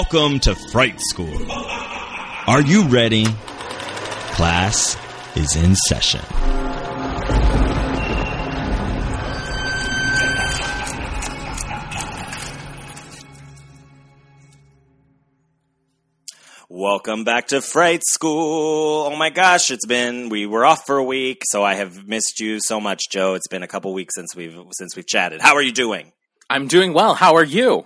Welcome to Fright School. Are you ready? Class is in session. Welcome back to Fright School. Oh my gosh, it's been we were off for a week, so I have missed you so much, Joe. It's been a couple weeks since we've since we've chatted. How are you doing? I'm doing well. How are you?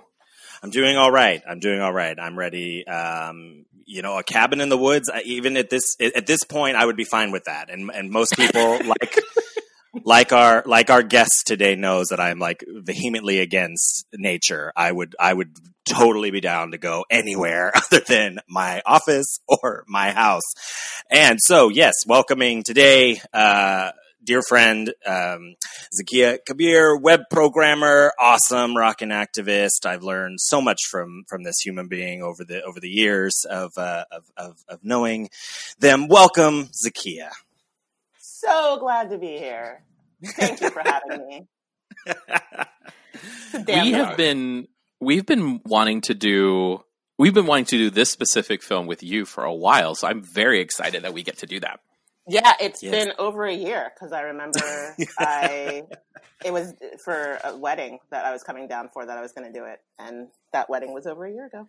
I'm doing all right. I'm doing all right. I'm ready. Um, you know, a cabin in the woods. I, even at this at this point, I would be fine with that. And and most people like like our like our guest today knows that I'm like vehemently against nature. I would I would totally be down to go anywhere other than my office or my house. And so, yes, welcoming today, uh, dear friend, um, Zakia Kabir, web programmer, awesome rockin' activist. I've learned so much from, from this human being over the, over the years of, uh, of, of, of knowing them. Welcome, Zakia. So glad to be here. Thank you for having me. we have been we've been wanting to do we've been wanting to do this specific film with you for a while, so I'm very excited that we get to do that. Yeah, it's yes. been over a year because I remember I it was uh, for a wedding that I was coming down for that I was going to do it, and that wedding was over a year ago.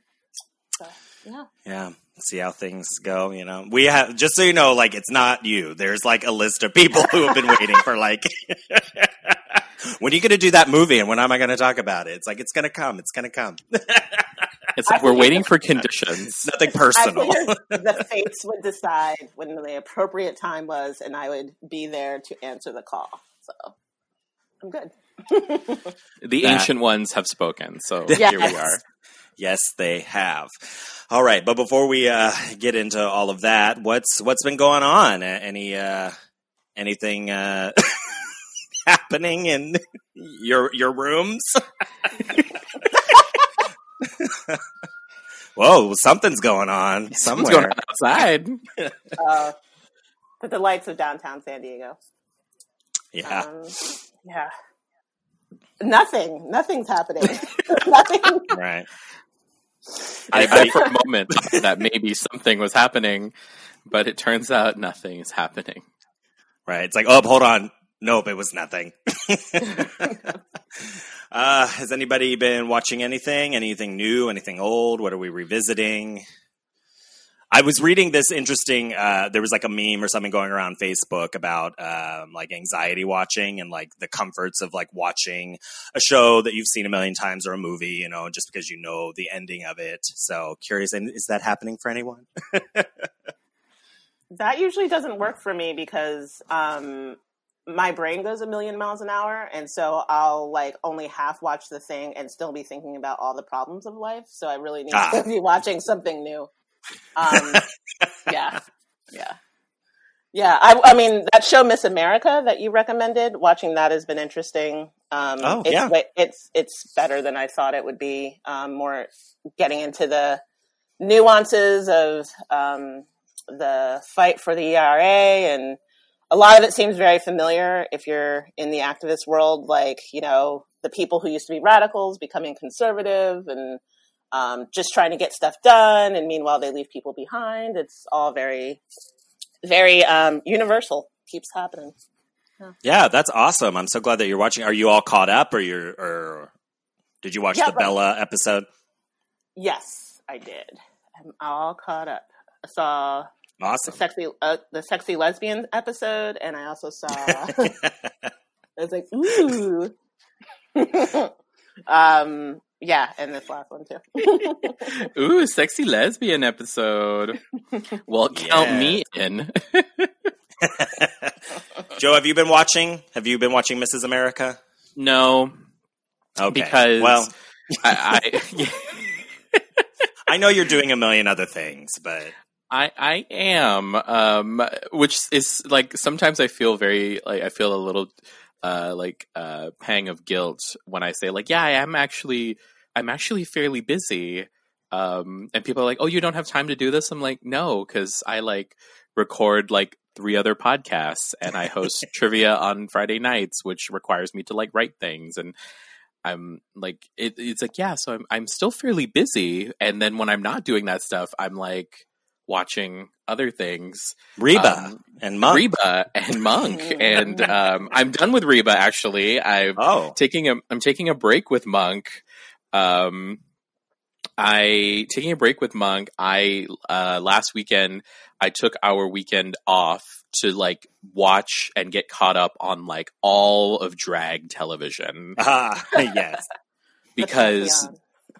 So yeah, yeah. See how things go. You know, we have just so you know, like it's not you. There's like a list of people who have been waiting for like when are you going to do that movie and when am I going to talk about it? It's like, it's going to come. It's going to come. it's like we're waiting for conditions. Nothing personal. the fates would decide when the appropriate time was, and I would be there to answer the call. So I'm good. the that. ancient ones have spoken. So yes. here we are. Yes, they have. All right, but before we uh, get into all of that, what's what's been going on? Any uh, anything uh, happening in your your rooms? Whoa, something's going on somewhere. going on outside. uh, but the lights of downtown San Diego. Yeah. Um, yeah. Nothing. Nothing's happening. Nothing. Right. I thought for a moment that maybe something was happening, but it turns out nothing is happening. Right. It's like, oh, hold on. Nope, it was nothing. uh, has anybody been watching anything? Anything new? Anything old? What are we revisiting? I was reading this interesting. Uh, there was like a meme or something going around Facebook about um, like anxiety watching and like the comforts of like watching a show that you've seen a million times or a movie, you know, just because you know the ending of it. So curious, and is that happening for anyone? that usually doesn't work for me because um, my brain goes a million miles an hour and so i'll like only half watch the thing and still be thinking about all the problems of life so i really need ah. to be watching something new um yeah yeah. Yeah I, I mean that show miss america that you recommended watching that has been interesting. Um oh, it's yeah. it's it's better than i thought it would be. Um more getting into the nuances of um the fight for the ERA and a lot of it seems very familiar if you're in the activist world, like, you know, the people who used to be radicals becoming conservative and um, just trying to get stuff done. And meanwhile, they leave people behind. It's all very, very um, universal, keeps happening. Yeah. yeah. that's awesome. I'm so glad that you're watching. Are you all caught up or you're, or did you watch yeah, the Bella episode? Yes, I did. I'm all caught up. I saw Awesome. The sexy, uh, the sexy lesbian episode, and I also saw. I was like, ooh. um. Yeah, and this last one too. ooh, sexy lesbian episode. Well, count yeah. me in. Joe, have you been watching? Have you been watching Mrs. America? No. Okay. Because well, I, I, I know you're doing a million other things, but I I am, um, which is like sometimes I feel very like I feel a little uh, like uh, pang of guilt when I say like yeah I am actually I'm actually fairly busy, um, and people are like oh you don't have time to do this? I'm like no because I like record like three other podcasts and I host trivia on Friday nights which requires me to like write things and I'm like it, it's like yeah, so I'm I'm still fairly busy, and then when I'm not doing that stuff, I'm like watching other things. Reba Um, and Monk. Reba and Monk, and um, I'm done with Reba. Actually, I'm Oh, taking a I'm taking a break with Monk. Um, I taking a break with Monk. I uh, last weekend I took our weekend off to like watch and get caught up on like all of drag television ah, yes. Because Pantheon.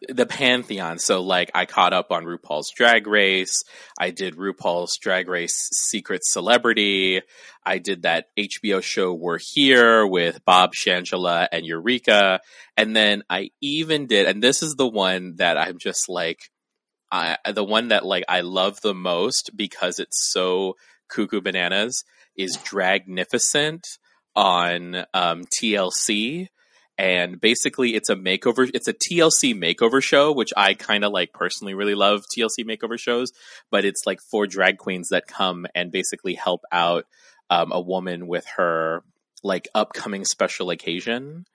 The pantheon. So like I caught up on RuPaul's Drag Race. I did RuPaul's Drag Race Secret Celebrity. I did that HBO show We're Here with Bob Shangela and Eureka. And then I even did, and this is the one that I'm just like, I, the one that like I love the most because it's so cuckoo bananas is Dragnificent on um, TLC and basically it's a makeover it's a TLC makeover show which I kind of like personally really love TLC makeover shows but it's like four drag queens that come and basically help out um, a woman with her like upcoming special occasion.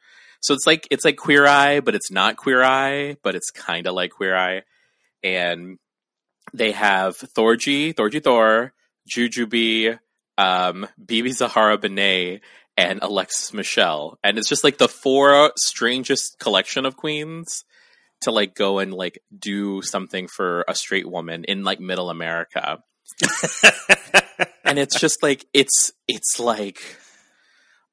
So it's like it's like queer eye but it's not queer eye but it's kind of like queer eye. And they have Thorgy Thorgy Thor Jujubee um, BeBe Zahara Benet and Alexis Michelle. And it's just like the four strangest collection of queens to like go and like do something for a straight woman in like middle America. and it's just like it's it's like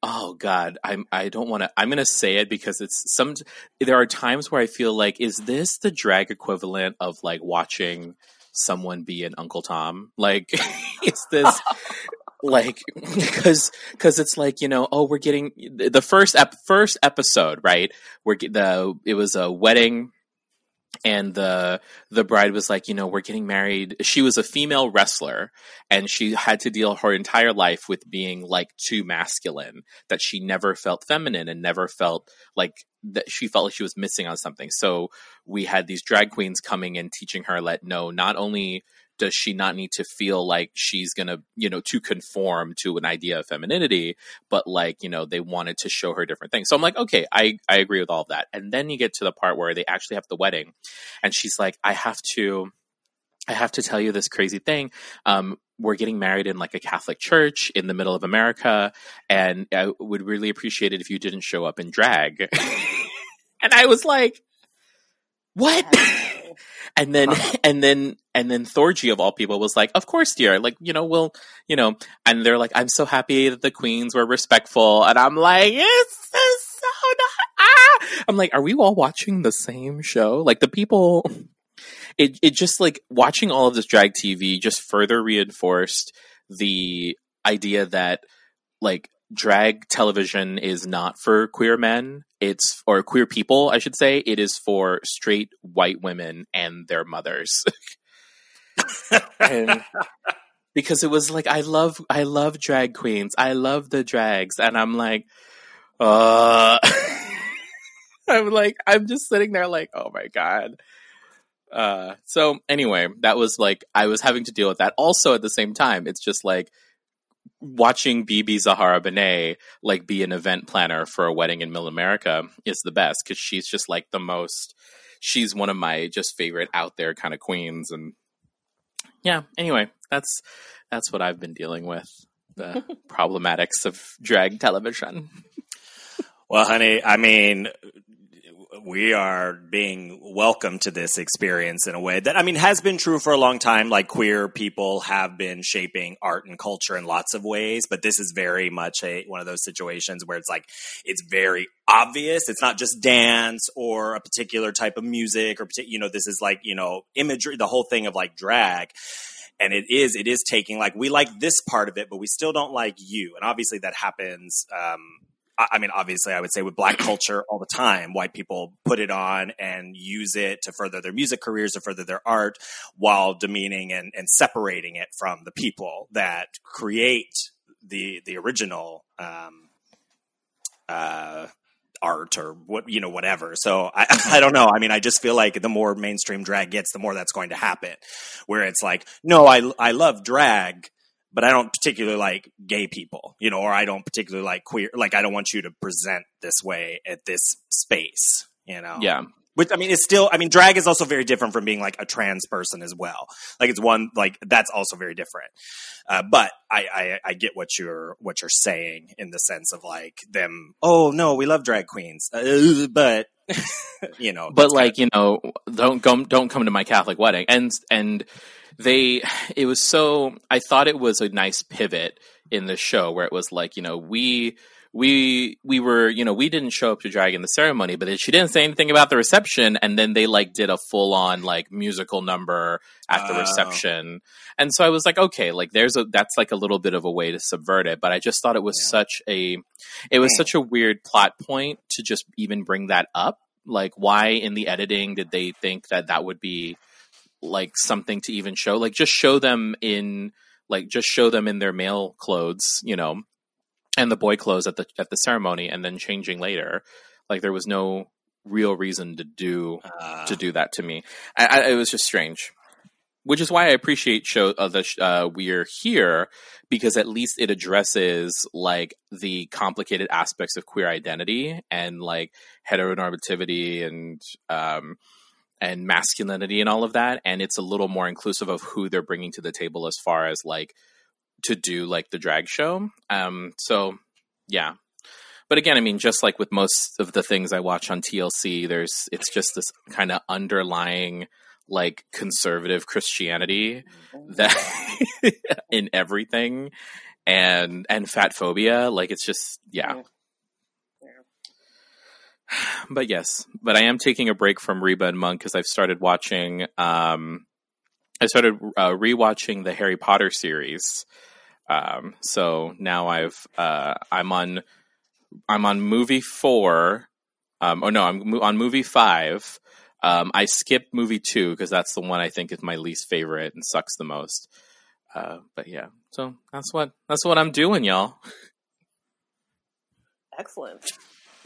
oh god i'm i don't want to i'm going to say it because it's some there are times where i feel like is this the drag equivalent of like watching someone be an uncle tom like is this like because because it's like you know oh we're getting the first ep- first episode right? We're the it was a wedding and the the bride was like you know we're getting married. She was a female wrestler and she had to deal her entire life with being like too masculine that she never felt feminine and never felt like that she felt like she was missing on something. So we had these drag queens coming and teaching her let no not only does she not need to feel like she's gonna you know to conform to an idea of femininity but like you know they wanted to show her different things. So i'm like okay i i agree with all of that. And then you get to the part where they actually have the wedding and she's like i have to i have to tell you this crazy thing. Um we're getting married in like a catholic church in the middle of america and i would really appreciate it if you didn't show up in drag. And i was like what and then and then and then Thorgy of all people was like, "Of course, dear. Like, you know, we'll, you know." And they're like, "I'm so happy that the queens were respectful." And I'm like, "It's so not." Ah! I'm like, "Are we all watching the same show? Like the people." It it just like watching all of this drag TV just further reinforced the idea that like drag television is not for queer men. It's or queer people i should say. It is for straight white women and their mothers. And because it was like i love i love drag queens. I love the drags. And i'm like uh i'm like i'm just sitting there like oh my god. Uh so anyway that was like i was having to deal with that. Also at the same time it's just like watching BeBe Zahara Benet like be an event planner for a wedding in Mill America is the best because she's just like the most. She's one of my just favorite out there kind of queens, and yeah. Anyway, that's that's what I've been dealing with the problematics of drag television. Well, honey, I mean, we are being welcomed to this experience in a way that, I mean, has been true for a long time. Like queer people have been shaping art and culture in lots of ways, but this is very much a one of those situations where it's like it's very obvious. It's not just dance or a particular type of music or you know, this is like you know imagery, the whole thing of like drag and it is it is taking like we like this part of it but we still don't like you and obviously that happens um I mean, obviously, I would say with black culture all the time, white people put it on and use it to further their music careers, or further their art, while demeaning and, and separating it from the people that create the the original um, uh, art or what you know whatever. So I I don't know. I mean, I just feel like the more mainstream drag gets, the more that's going to happen. Where it's like, no, I I love drag, but I don't particularly like gay people, you know, or I don't particularly like queer. Like, I don't want you to present this way at this space, you know. Yeah. Which I mean, it's still. I mean, drag is also very different from being like a trans person as well. Like, it's one like that's also very different. Uh, but I, I I get what you're what you're saying in the sense of like them. Oh no, we love drag queens, uh, but you know, but like you know don't come don't come to my catholic wedding and and they it was so i thought it was a nice pivot in the show where it was like you know we we we were you know we didn't show up to drag in the ceremony but she didn't say anything about the reception and then they like did a full on like musical number at the Oh. reception. And so i was like okay like there's a that's like a little bit of a way to subvert it but i just thought it was Yeah. such a it was such a weird plot point to just even bring that up. Like why in the editing did they think that that would be like something to even show? Like just show them in like just show them in their male clothes you know and the boy clothes at the at the ceremony and then changing later like there was no real reason to do uh, to do that to me. I, I, it was just strange. Which is why i appreciate show uh, the sh- uh, we're here because at least it addresses like the complicated aspects of queer identity and like heteronormativity and um and masculinity and all of that. And it's a little more inclusive of who they're bringing to the table as far as like to do like the drag show. Um so yeah. But again i mean just like with most of the things i watch on tlc there's it's just this kind of underlying like conservative christianity that in everything. And and fat phobia like it's just yeah. But yes but i am taking a break from reba and monk because i've started watching um i started uh, rewatching the harry potter series um so now i've uh i'm on i'm on movie four um oh no i'm on movie five um i skipped movie two because that's the one i think is my least favorite and sucks the most uh but yeah so that's what that's what i'm doing y'all Excellent.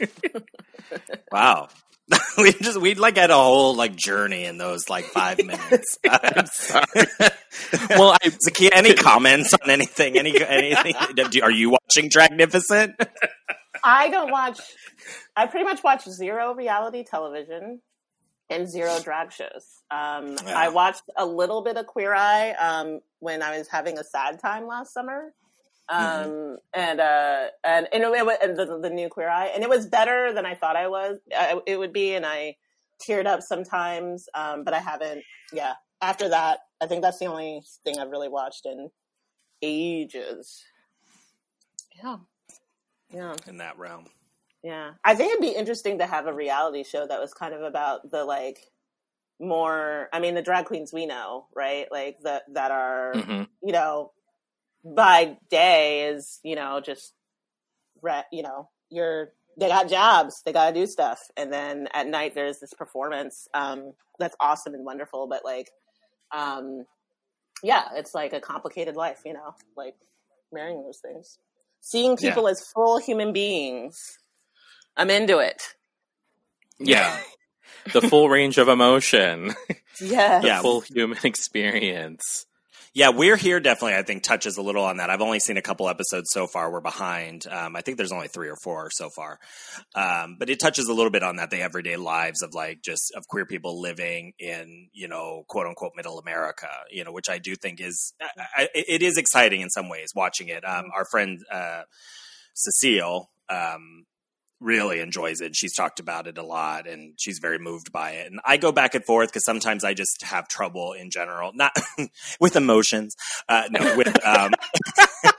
wow. we just we like had a whole like journey in those like five minutes. Sorry. Well i Zakia, any comments on anything? Any anything? Do- Are you watching Dragnificent? I don't watch. I pretty much watch zero reality television and zero drag shows. Um, Yeah. I watched a little bit of Queer Eye um, when I was having a sad time last summer, um, Mm-hmm. and uh, and and, it, wa- and the, the new Queer Eye, and it was better than I thought I was. I, it would be, and I teared up sometimes, um, but I haven't. Yeah, after that, I think that's the only thing I've really watched in ages. Yeah, yeah. In that realm. Yeah. I think it'd be interesting to have a reality show that was kind of about the like more I mean the drag queens we know, right? Like that that are Mhm. you know by day is, you know, just you know, you're they got jobs, they got to do stuff and then at night there's this performance um that's awesome and wonderful but like um yeah, it's like a complicated life, you know, like marrying those things. Seeing Yeah. people as full human beings. I'm into it. yeah the full range of emotion Yeah. the Yeah. full human experience Yeah, we're here definitely, I think, touches a little on that. I've only seen a couple episodes so far. We're behind. Um, I think there's only three or four so far. Um, but it touches a little bit on that, the everyday lives of like just of queer people living in, you know, quote unquote middle America, you know, which I do think is, I, I, it is exciting in some ways watching it. Um, our friend, uh, Cecile, um, really enjoys it. She's talked about it a lot and she's very moved by it. And I go back and forth because sometimes I just have trouble in general, not with emotions, uh, no, with, um,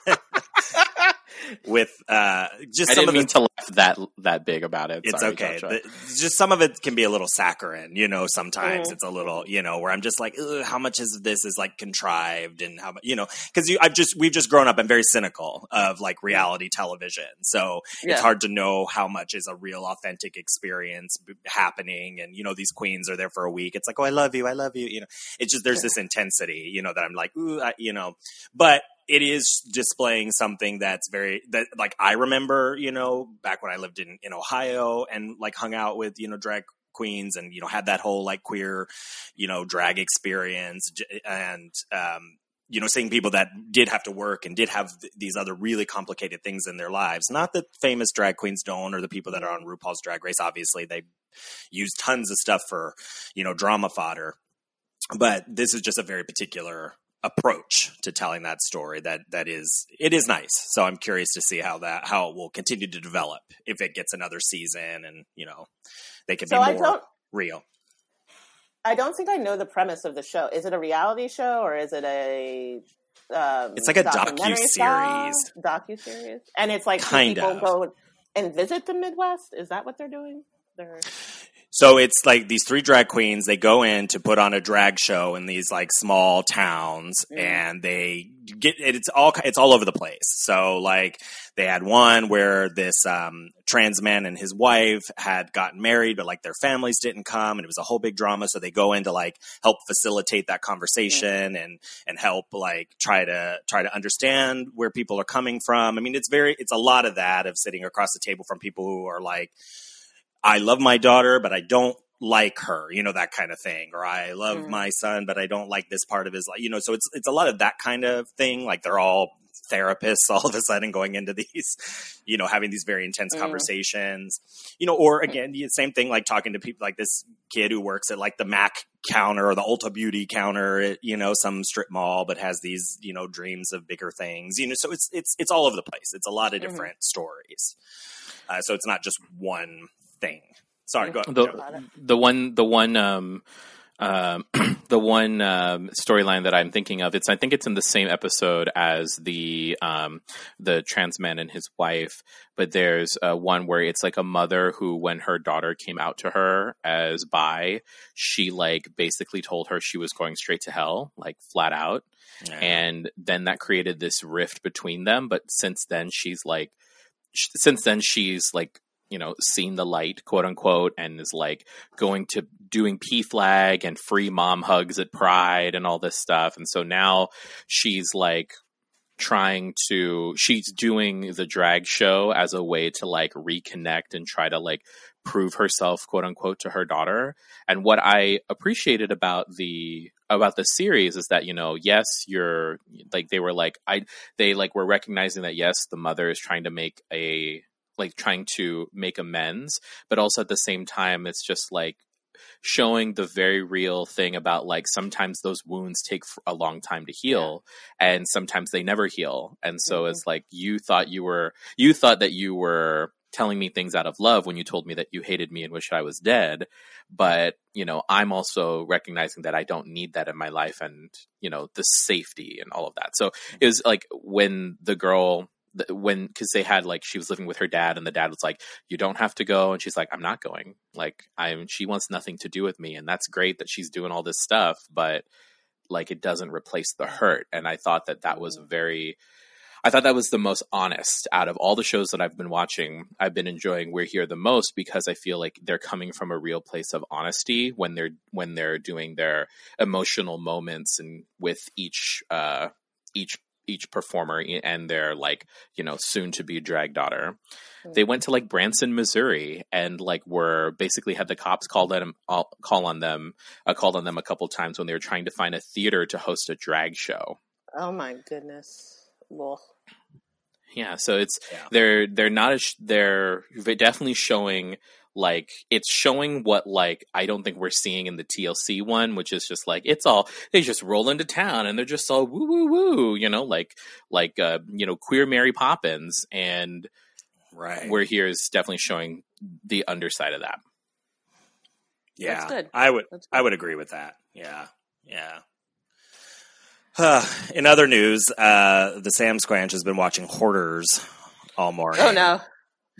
with, uh, just i some of the to that that big about it it's Sorry, okay. The- just some of it can be a little saccharine, you know. Sometimes Mm. it's a little, you know, where I'm just like, how much is this is like contrived, and how, you know, because you, I've just we've just grown up. I'm very cynical of like reality television, so Yeah. it's hard to know how much is a real, authentic experience b- happening. And you know, these queens are there for a week. It's like, oh, I love you, I love you. You know, it's just there's Sure. this intensity, you know, that I'm like, ooh, I, you know, but it is displaying something that's very that like I remember, you know, back when I lived in in Ohio and like hung out with you know drag queens and you know had that whole like queer, you know, drag experience and um you know, seeing people that did have to work and did have th- these other really complicated things in their lives. Not that famous drag queens don't, or the people that are on RuPaul's Drag Race. Obviously, they use tons of stuff for, you know, drama fodder. But this is just a very particular approach to telling that story that that is it is nice so i'm curious to see how that how it will continue to develop if it gets another season and you know they can So be more real I don't think I know the premise of the show. Is it a reality show or is it a um, It's like a docu-series. Docu-series? And it's like Kind people of. go and visit the Midwest? Is that what they're doing? They're So it's like these three drag queens, they go in to put on a drag show in these like small towns Mm. and they get it's all it's all over the place. So like they had one where this um trans man and his wife had gotten married but like their families didn't come and it was a whole big drama so they go in to like help facilitate that conversation and and help like try to try to understand where people are coming from. I mean it's very it's a lot of that of sitting across the table from people who are like I love my daughter, but I don't like her, you know, that kind of thing. Or I love Mhm. my son, but I don't like this part of his life, you know. So it's it's a lot of that kind of thing. Like they're all therapists all of a sudden going into these, you know, having these very intense Mm. conversations, you know. Or again, the same thing like talking to people like this kid who works at like the Mac counter or the Ulta Beauty counter at you know some strip mall, but has these you know dreams of bigger things, you know. So it's it's it's all over the place. It's a lot of Mhm. different stories. Uh, so it's not just one thing. Sorry, go ahead. the the one the one um um the one um storyline that I'm thinking of it's I think it's in the same episode as the um the trans man and his wife but there's uh, one where it's like a mother who when her daughter came out to her as bi she like basically told her she was going straight to hell like flat out Yeah. and then that created this rift between them but since then she's like sh- since then she's like you know seen the light quote unquote and is like going to doing PFLAG and free mom hugs at pride and all this stuff. And so now she's like trying to she's doing the drag show as a way to like reconnect and try to like prove herself quote unquote to her daughter. And what i appreciated about the about the series is that you know yes you're like they were like i they like were recognizing that yes the mother is trying to make a like trying to make amends but also at the same time it's just like showing the very real thing about like sometimes those wounds take a long time to heal and sometimes they never heal. And so Mhm. it's like you thought you were you thought that you were telling me things out of love when you told me that you hated me and wished I was dead but you know I'm also recognizing that I don't need that in my life and you know the safety and all of that. So it was like when the girl when because they had like she was living with her dad and the dad was like you don't have to go and she's like i'm not going. Like i'm she wants nothing to do with me and that's great that she's doing all this stuff but like it doesn't replace the hurt and i thought that that was very i thought that was the most honest out of all the shows that i've been watching i've been enjoying we're here the most because i feel like they're coming from a real place of honesty when they're when they're doing their emotional moments and with each uh each each performer and their like you know soon to be drag daughter they went to like branson missouri and like were basically had the cops call them call on them uh, called on them a couple times when they were trying to find a theater to host a drag show Oh my goodness. Well, yeah so it's Yeah. they're they're not as they're definitely showing like it's showing what like i don't think we're seeing in the tlc one which is just like it's all they just roll into town and they're just all woo woo woo you know like like uh you know queer mary poppins and right. where here is definitely showing the underside of that yeah, That's good. I would That's I would agree with that. Yeah, yeah. In other news, uh, the Sam Squanch has been watching Hoarders all morning. oh no.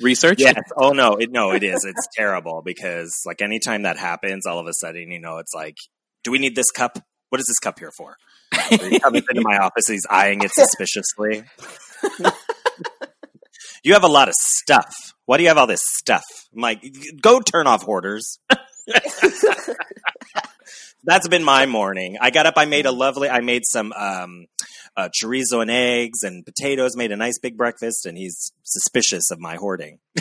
Research Yes. Oh no. It, no, it is. It's terrible because like anytime that happens, all of a sudden, you know, it's like, do we need this cup? What is this cup here for? So he comes into my office. He's eyeing it suspiciously. you have a lot of stuff. Why do you have all this stuff? I'm like, go turn off hoarders. That's been my morning. I got up. I made a lovely. I made some um, uh, chorizo and eggs and potatoes. Made a nice big breakfast, and he's suspicious of my hoarding.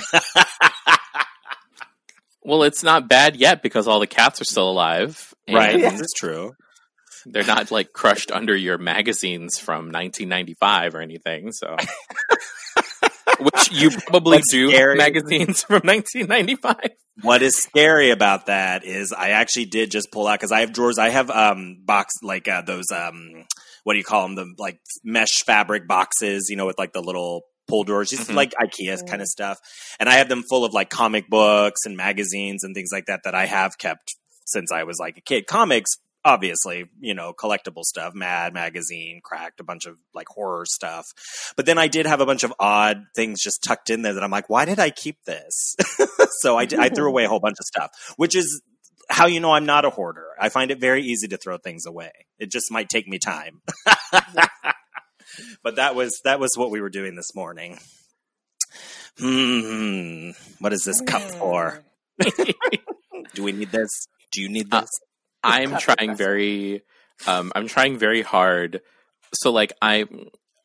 well it's not bad yet because all the cats are still alive Right, Yeah. this is true. they're not like crushed under your magazines from 1995 or anything. So, which you probably What's do scary- magazines from 1995. What is scary about that is I actually did just pull out because I have drawers. I have um box like uh, those um what do you call them? The like mesh fabric boxes, you know, with like the little pull drawers, just Mhm. like IKEA kind of stuff. And I have them full of like comic books and magazines and things like that that I have kept since I was like a kid. Comics, obviously, you know, collectible stuff, Mad magazine, Cracked, a bunch of like horror stuff. But then I did have a bunch of odd things just tucked in there that I'm like, why did I keep this? so I, did- I threw away a whole bunch of stuff, which is how you know I'm not a hoarder. I find it very easy to throw things away. It just might take me time. but that was that was what we were doing this morning. Hmm. What is this cup for? Do we need this? Do you need Uh, this? I'm trying very, um, I'm trying very hard. So like I,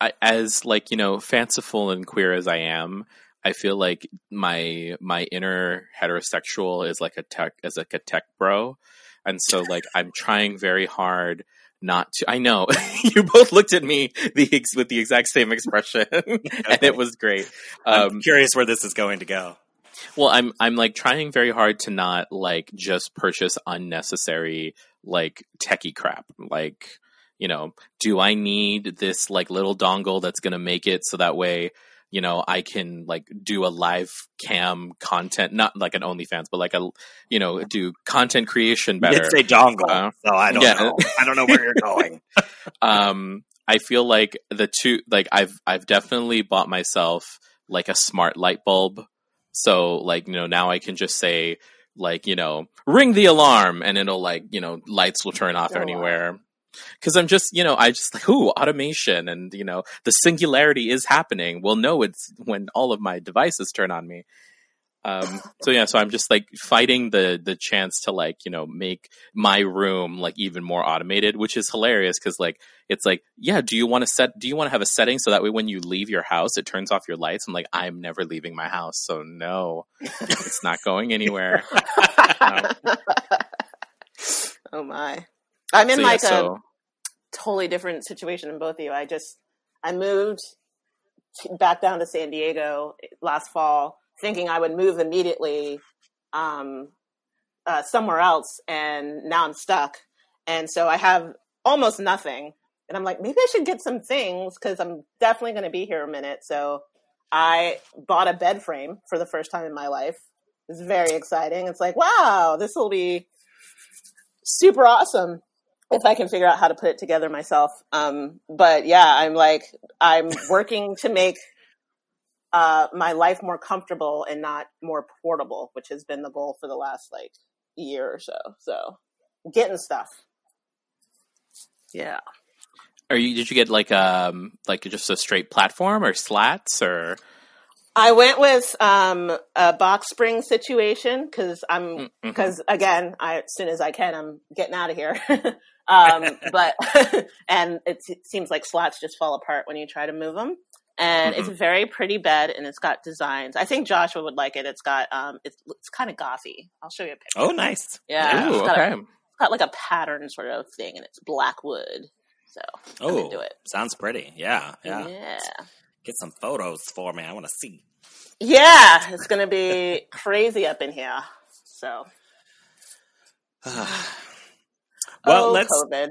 I, as like you know, fanciful and queer as I am, I feel like my my inner heterosexual is like a tech is like a tech bro, and so like I'm trying very hard not to. I know you both looked at me the ex- with the exact same expression, and it was great. I'm Um, curious where this is going to go. Well, I'm I'm like trying very hard to not like just purchase unnecessary like techie crap. Like, you know, do I need this like little dongle that's going to make it so that way, you know, I can like do a live cam content, not like an OnlyFans, but like a, you know, do content creation better. did say dongle, Uh, so I don't yeah. know. I don't know where you're going. um i feel like the two like i've i've definitely bought myself like a smart light bulb so like you know now i can just say like you know ring the alarm and it'll like you know lights will turn off Oh, wow. anywhere. Because i'm just you know i just like ooh automation and you know the singularity is happening. We'll know it's when all of my devices turn on me um so yeah so i'm just like fighting the the chance to like you know make my room like even more automated which is hilarious because like it's like yeah do you want to set do you want to have a setting so that way when you leave your house it turns off your lights i'm like i'm never leaving my house so no it's not going anywhere oh my. I'm in So, yeah, like a totally different situation than both of you. I just I moved back down to San Diego last fall, thinking I would move immediately um, uh, somewhere else, and now I'm stuck. And so I have almost nothing, and I'm like, maybe I should get some things because I'm definitely going to be here a minute. So I bought a bed frame for the first time in my life. It's very exciting. It's like, wow, this will be super awesome if I can figure out how to put it together myself. Um, but yeah, I'm like, I'm working to make uh, my life more comfortable and not more portable, which has been the goal for the last like year or so. So getting stuff. Yeah. are you did you get like um like just a straight platform or slats or I went with um, a box spring situation because I'm because again, I as soon as I can, I'm getting out of here. um, but and it seems like slats just fall apart when you try to move them. And it's a very pretty bed, and it's got designs. I think Joshua would like it. It's got um, it's it's kind of gothy. I'll show you a picture. Oh, nice. yeah, Ooh, it's got, a, it's got like a pattern sort of thing, and it's black wood. So Oh, do it. sounds pretty. Yeah, yeah. yeah. Get some photos for me. I want to see. Yeah, it's gonna be crazy up in here. So, well, oh, let's. COVID.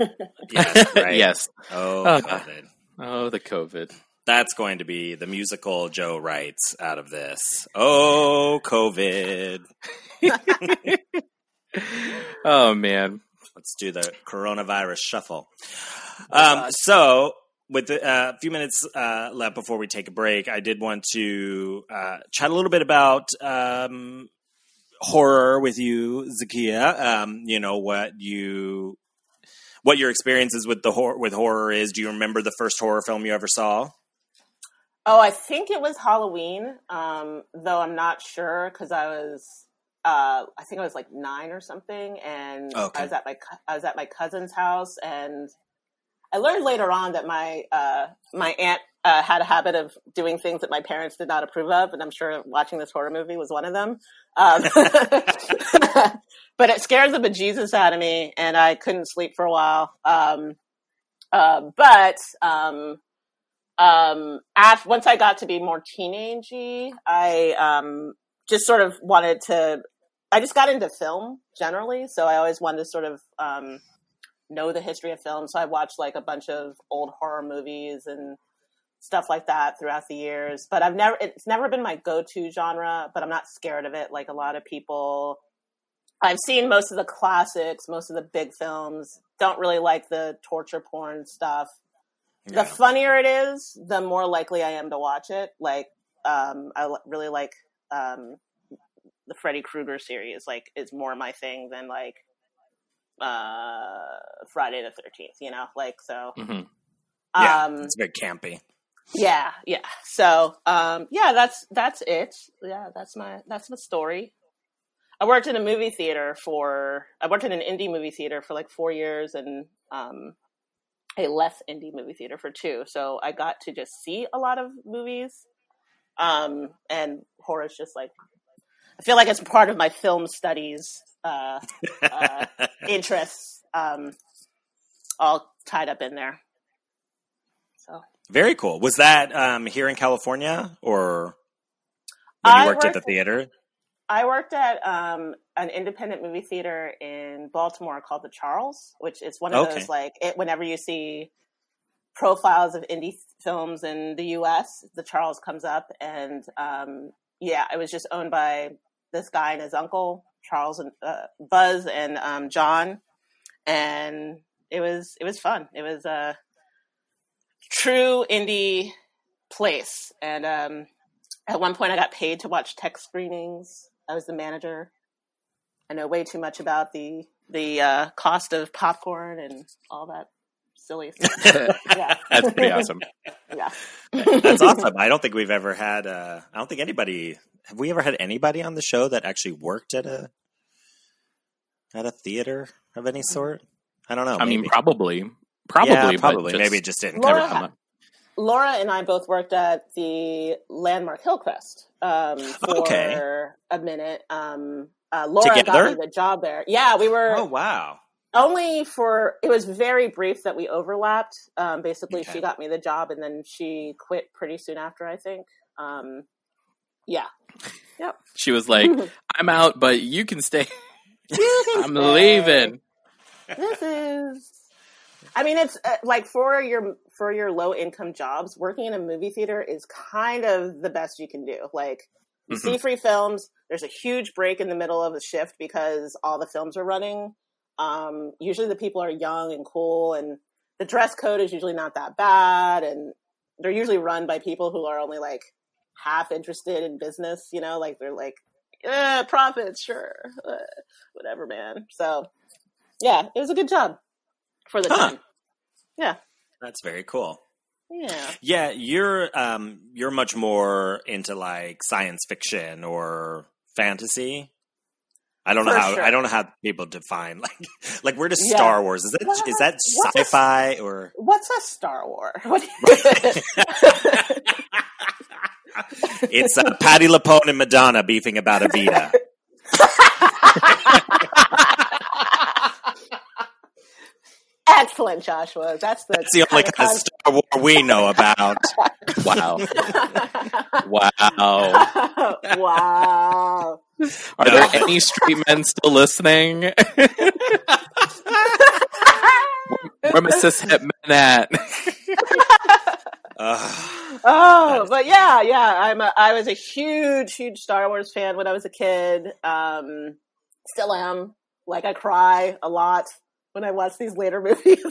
Yes, right. yes Oh, Uh, COVID. oh the covid That's going to be the musical Joe writes out of this. Oh, COVID. oh man Let's do the coronavirus shuffle. Um, so, with uh, a few minutes uh, left before we take a break, I did want to uh, chat a little bit about um, horror with you, Zakia. Um, you know what you, what your experiences with the hor- with horror is. Do you remember the first horror film you ever saw? Oh, I think it was Halloween, um, though I'm not sure because I was, uh, I think I was like nine or something, and Okay. I was at my I was at my cousin's house, and I learned later on that my uh, my aunt uh, had a habit of doing things that my parents did not approve of, and I'm sure watching this horror movie was one of them. Um, but it scared the bejesus out of me, and I couldn't sleep for a while. Um, uh, but um, um, after, once I got to be more teenagey, I um, just sort of wanted to. I just got into film generally, so I always wanted to sort of um, know the history of film. So I watched like a bunch of old horror movies and stuff like that throughout the years. But I've never, it's never been my go-to genre, but I'm not scared of it. Like a lot of people, I've seen most of the classics, most of the big films. Don't really like the torture porn stuff. Yeah. The funnier it is, the more likely I am to watch it. Like, um, I really like um, the Freddy Krueger series. Like, is more my thing than like uh, Friday the Thirteenth. You know, like so. hmm Yeah, Um, it's very campy. yeah, yeah. So, um, yeah, that's that's it. Yeah, that's my that's my story. I worked in a movie theater for I worked in an indie movie theater for like four years and um, a less indie movie theater for two. So I got to just see a lot of movies. Um, and is just like I feel like it's part of my film studies uh, uh, interests, um, all tied up in there. So very cool. Was that um, here in California or when you worked at the theater? I worked at um, an independent movie theater in Baltimore called the Charles, which is one of Okay. those like it, whenever you see profiles of indie films in the U.S., the Charles comes up, and um, yeah, it was just owned by this guy and his uncle Charles and uh, Buzz and um, John, and it was it was fun. It was a true indie place, and um, at one point I got paid to watch tech screenings. I was the manager. I know way too much about the the uh, cost of popcorn and all that silly stuff. Yeah, That's pretty awesome. yeah. That's awesome. I don't think we've ever had. Uh, I don't think anybody. Have we ever had anybody on the show that actually worked at a at a theater of any sort? I don't know. I mean, probably, probably, Yeah, probably. just maybe it just didn't Laura come never up. come up. Laura and I both worked at the Landmark Hillcrest um, for Okay. a minute. Um, uh, Laura Together? got me the job there. Yeah, we were Oh wow! only for it was very brief that we overlapped. Um, basically, Okay. she got me the job, and then she quit pretty soon after. I think. Um, yeah, She was like, "I'm out, but you can stay. You can I'm stay. leaving." This is. I mean, it's uh, like for your for your low income jobs, working in a movie theater is kind of the best you can do. Like you see free films. There's a huge break in the middle of the shift because all the films are running. Um, usually the people are young and cool, and the dress code is usually not that bad, and they're usually run by people who are only like half interested in business. You know, like they're like, eh, profits, sure, uh, whatever, man. So yeah, it was a good job for the Huh. time. Yeah, That's very cool. yeah. Yeah, you're um you're much more into like science fiction or fantasy. I don't know For how sure. I don't know how people define like like where does Yeah. Star Wars is that What? is that sci-fi or What's a Star War? What do you- it's uh, Patti LuPone and Madonna beefing about a Evita. Excellent, Joshua. That's the That's the only kind of Star War we know about. Wow, wow. wow. Are there any street men still listening? Where my cishet men at? Oh, but yeah, yeah. I'm a, I was a huge, huge Star Wars fan when I was a kid. Um, still am. Like I cry a lot when I watch these later movies.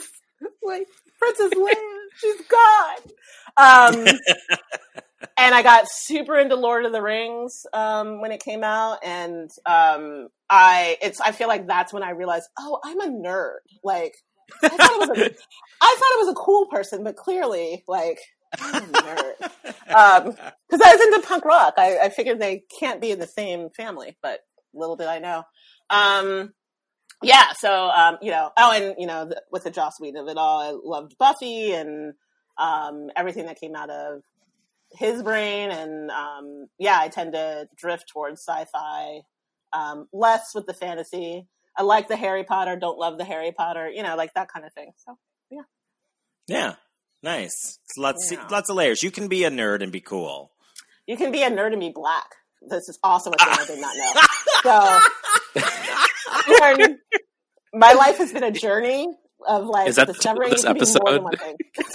like Princess Leia, she's gone. Um, and I got super into Lord of the Rings um, when it came out, and um, I it's I feel like that's when I realized, oh, I'm a nerd. Like I thought it was a, I thought it was a cool person, but clearly, like I'm a nerd because I was into punk rock. I, I figured they can't be in the same family, but little did I know. Um, yeah, so um, you know, oh, and you know, the, with the Joss Whedon of it all, I loved Buffy and um, everything that came out of his brain, and um, yeah, I tend to drift towards sci-fi Um, less with the fantasy. I like the Harry Potter, don't love the Harry Potter, you know, like that kind of thing. So Yeah, yeah, nice. It's lots, Yeah. lots of layers. You can be a nerd and be cool. you can be a nerd and be black. This is also a thing I did not know. So my life has been a journey of like Is that discovering this can more than episode? one thing.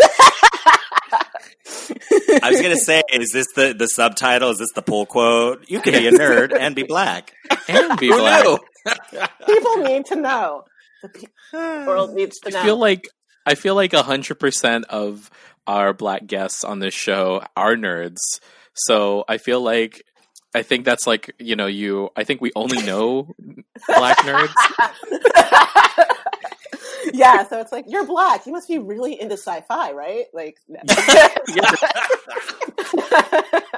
I was gonna say, is this the the subtitle? Is this the pull quote? You can be a nerd and be black. and be black. People need to know. The world needs to know. I feel like I feel like hundred percent of our black guests on this show are nerds. So I feel like I think that's like you know you. I think we only know black nerds. yeah, so it's like you're black. You must be really into sci-fi, right? Like, no.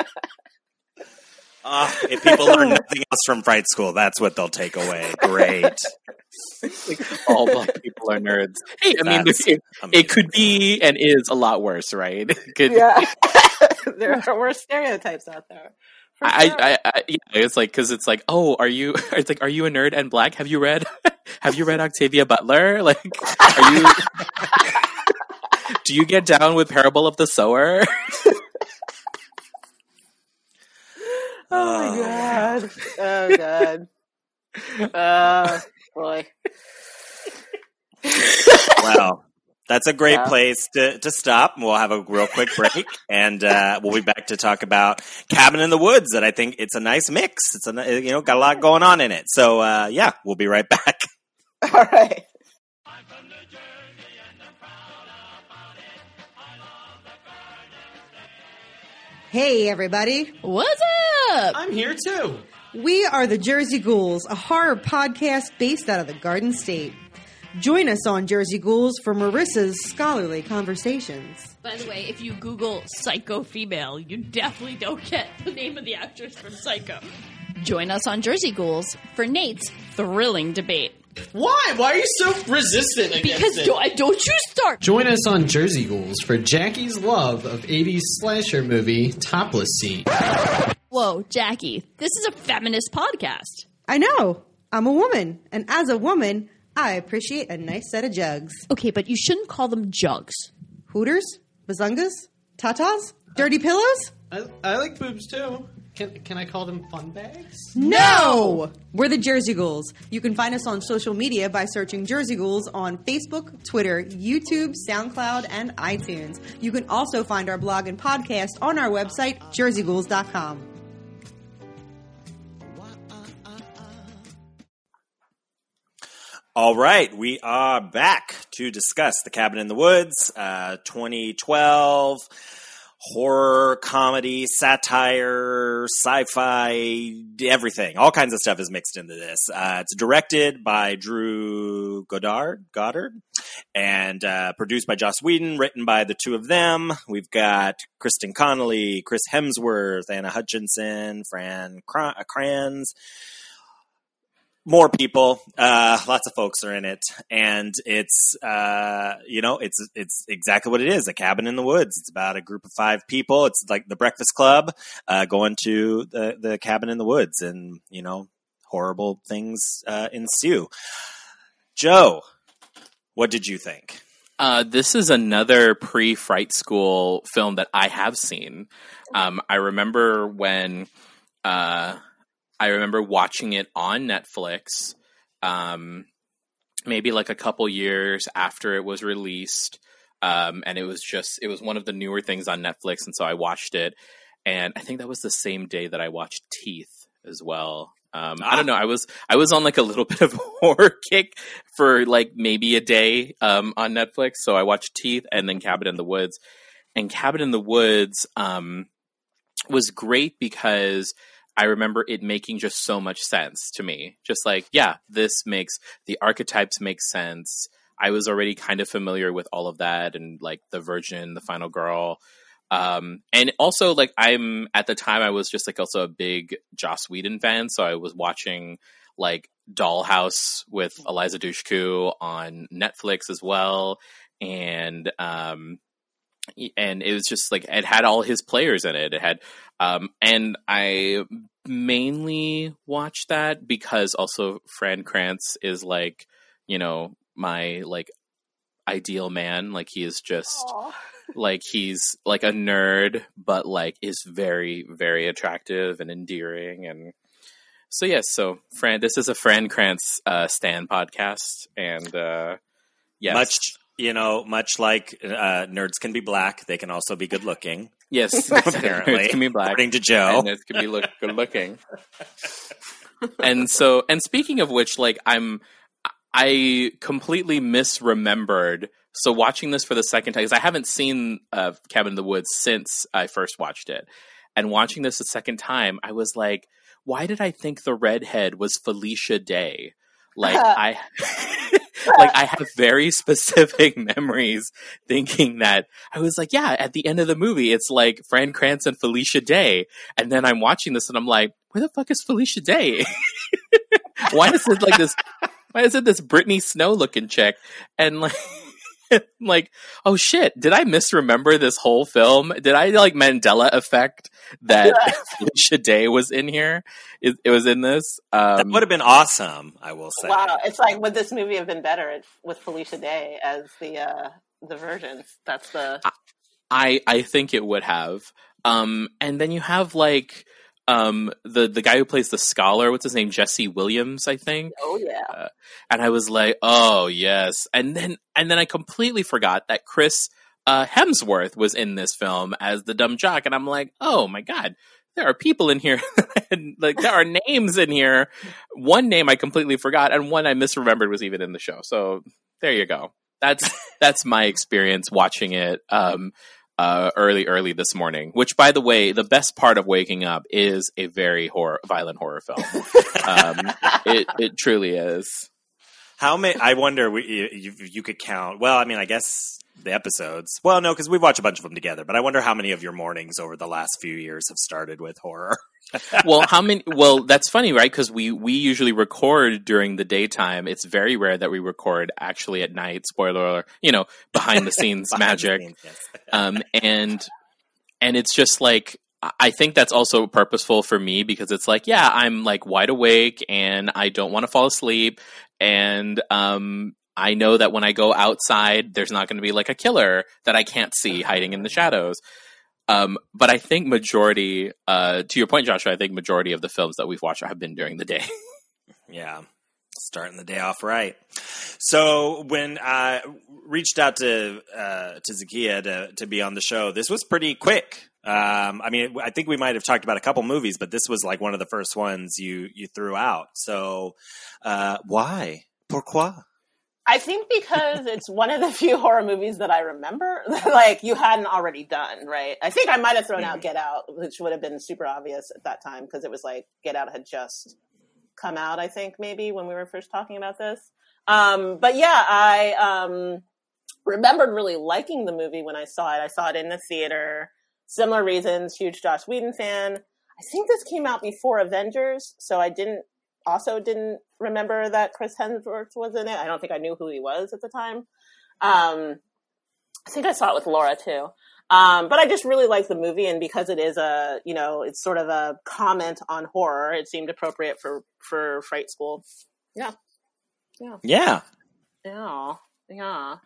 Ah, if people learn nothing else from Fright School, that's what they'll take away. Great. All black people are nerds. Hey, I mean, it, it could be and is a lot worse, right? Could, yeah, there are worse stereotypes out there. For I, sure. I, I, yeah, it's like because it's like, oh, are you? It's like, are you a nerd and black? Have you read? Have you read Octavia Butler? Like, are you? do you get down with Parable of the Sower? oh my oh, god. Oh god. Oh boy. Well, that's a great Yeah. place to, to stop. We'll have a real quick break, and uh, we'll be back to talk about Cabin in the Woods. That I think it's a nice mix. It's a you know got a lot going on in it. So uh, yeah, we'll be right back. All right. Hey, everybody. What's up? I'm here too. We are the Jersey Ghouls, a horror podcast based out of the Garden State. Join us on Jersey Ghouls for Marissa's scholarly conversations. By the way, if you Google Psycho female, you definitely don't get the name of the actress from Psycho. Join us on Jersey Ghouls for Nate's thrilling debate. Why? Why are you so resistant against Because it? do, don't you start. Join us on Jersey Ghouls for Jackie's love of 80s slasher movie Topless Scene. Whoa, Jackie, this is a feminist podcast. I know, I'm a woman, and as a woman, I appreciate a nice set of jugs. Okay, but you shouldn't call them jugs. Hooters? Bazungas? Tatas? Dirty pillows? I, I like boobs too. Can, can I call them fun bags? No! We're the Jersey Ghouls. You can find us on social media by searching Jersey Ghouls on Facebook, Twitter, YouTube, SoundCloud, and iTunes. You can also find our blog and podcast on our website, jerseyghouls.com. All right, we are back to discuss the Cabin in the Woods, uh, 2012 horror, comedy, satire, sci-fi, everything. All kinds of stuff is mixed into this. Uh, it's directed by Drew Goddard, Goddard, and uh, produced by Joss Whedon. Written by the two of them. We've got Kristen Connolly, Chris Hemsworth, Anna Hutchison, Fran Kra- Kranz more people uh lots of folks are in it. And it's uh you know it's it's exactly what it is a cabin in the woods. It's about a group of five people. It's like the breakfast club uh going to the the cabin in the woods and you know horrible things uh ensue. Joe what did you think? Uh, this is another pre-Fright School film that I have seen. Um, I remember when uh, I remember watching it on Netflix, um, maybe like a couple years after it was released, um, and it was just it was one of the newer things on Netflix, and so I watched it, and I think that was the same day that I watched Teeth as well. Um, I don't know. I was I was on like a little bit of a horror kick for like maybe a day um, on Netflix. So I watched Teeth and then Cabin in the Woods. And Cabin in the Woods um, was great because I remember it making just so much sense to me. Just like, yeah, this makes the archetypes make sense. I was already kind of familiar with all of that and like the Virgin, the Final Girl. Um, and also like I'm at the time I was just like also a big Joss Whedon fan, so I was watching like Dollhouse with Eliza Dushku on Netflix as well, and um, and it was just like it had all his players in it. It had um, and I mainly watch that because also Fran Kranz is like, you know, my like ideal man. Like he is just Aw. like he's like a nerd, but like is very, very attractive and endearing and so yes, so Fran this is a Fran Kranz uh Stan podcast and uh yes. Much, you know, much like uh, nerds can be black, they can also be good looking. yes, Apparently, it can be black. according to Joe. and it could be look good looking. and so, and speaking of which, like I'm, I completely misremembered. So watching this for the second time, because I haven't seen uh, Cabin in the Woods since I first watched it, and watching this a second time, I was like, why did I think the redhead was Felicia Day? Like I, like I have very specific memories thinking that I was like, yeah, at the end of the movie, it's like Fran Kranz and Felicia Day, and then I'm watching this and I'm like, where the fuck is Felicia Day? why is it like this? Why is it this Brittany Snow looking chick? And like. like, oh shit, did I misremember this whole film? Did I like Mandela effect that Felicia Day was in here? It, it was in this. that Um, would have been awesome, I will say. Wow, it's like would this movie have been better with Felicia Day as the uh, the version? That's the I I think it would have. Um, and then you have like um the the guy who plays the scholar. What's his name? Jesse Williams, I think. oh yeah. And I was like, oh yes. And then and then I completely forgot that Chris uh, Hemsworth was in this film as the dumb jock, and I'm like, oh my god. There are people in here, and like there are names in here. One name I completely forgot, and one I misremembered was even in the show. So there you go. That's that's my experience watching it um, uh, early, early this morning. Which, by the way, the best part of waking up is a very horror, violent horror film. um, it it truly is. How many? I wonder. We, you, you you could count. Well, I mean, I guess the episodes. Well, no, because we watch a bunch of them together. But I wonder how many of your mornings over the last few years have started with horror. well, how many? Well, that's funny, right? Because we we usually record during the daytime. It's very rare that we record actually at night. Spoiler alert! You know, behind the scenes Behind the magic. scenes, yes. Um, and and it's just like I think that's also purposeful for me because it's like, yeah, I'm like wide awake and I don't want to fall asleep, and um, I know that when I go outside, there's not going to be like a killer that I can't see hiding in the shadows. Um, but I think majority, uh, to your point, Joshua, I think majority of the films that we've watched have been during the day. Yeah. Starting the day off right. So when I reached out to uh, to Zakia to to be on the show, this was pretty quick. Um, I mean, I think we might have talked about a couple movies, but this was like one of the first ones you you threw out. So uh, why? Pourquoi? I think because it's one of the few horror movies that I remember, like you hadn't already done, right? I think I might have thrown out Get Out, which would have been super obvious at that time because it was like Get Out had just come out, I think, maybe when we were first talking about this. Um, but yeah, I um, remembered really liking the movie when I saw it. I saw it in the theater. Similar reasons, huge Joss Whedon fan. I think this came out before Avengers, so I didn't also didn't remember that Chris Hemsworth was in it. I don't think I knew who he was at the time. Um, I think I saw it with Laura too. Um, but I just really like the movie, and because it is a, you know, it's sort of a comment on horror, it seemed appropriate for for Fright School. Yeah, Yeah. yeah, yeah.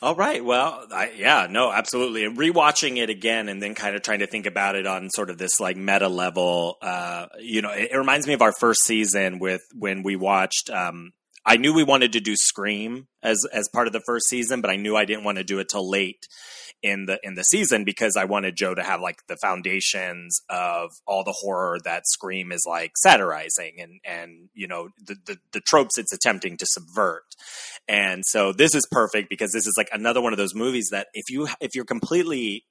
All right. Well, I, yeah, no, absolutely. And rewatching it again and then kind of trying to think about it on sort of this like meta level, uh, you know, it, it reminds me of our first season with when we watched, um, I knew we wanted to do Scream as as part of the first season, but I knew I didn't want to do it till late in the in the season because I wanted Joe to have like the foundations of all the horror that Scream is like satirizing and and you know the the, the tropes it's attempting to subvert. And so this is perfect because this is like another one of those movies that if you if you're completely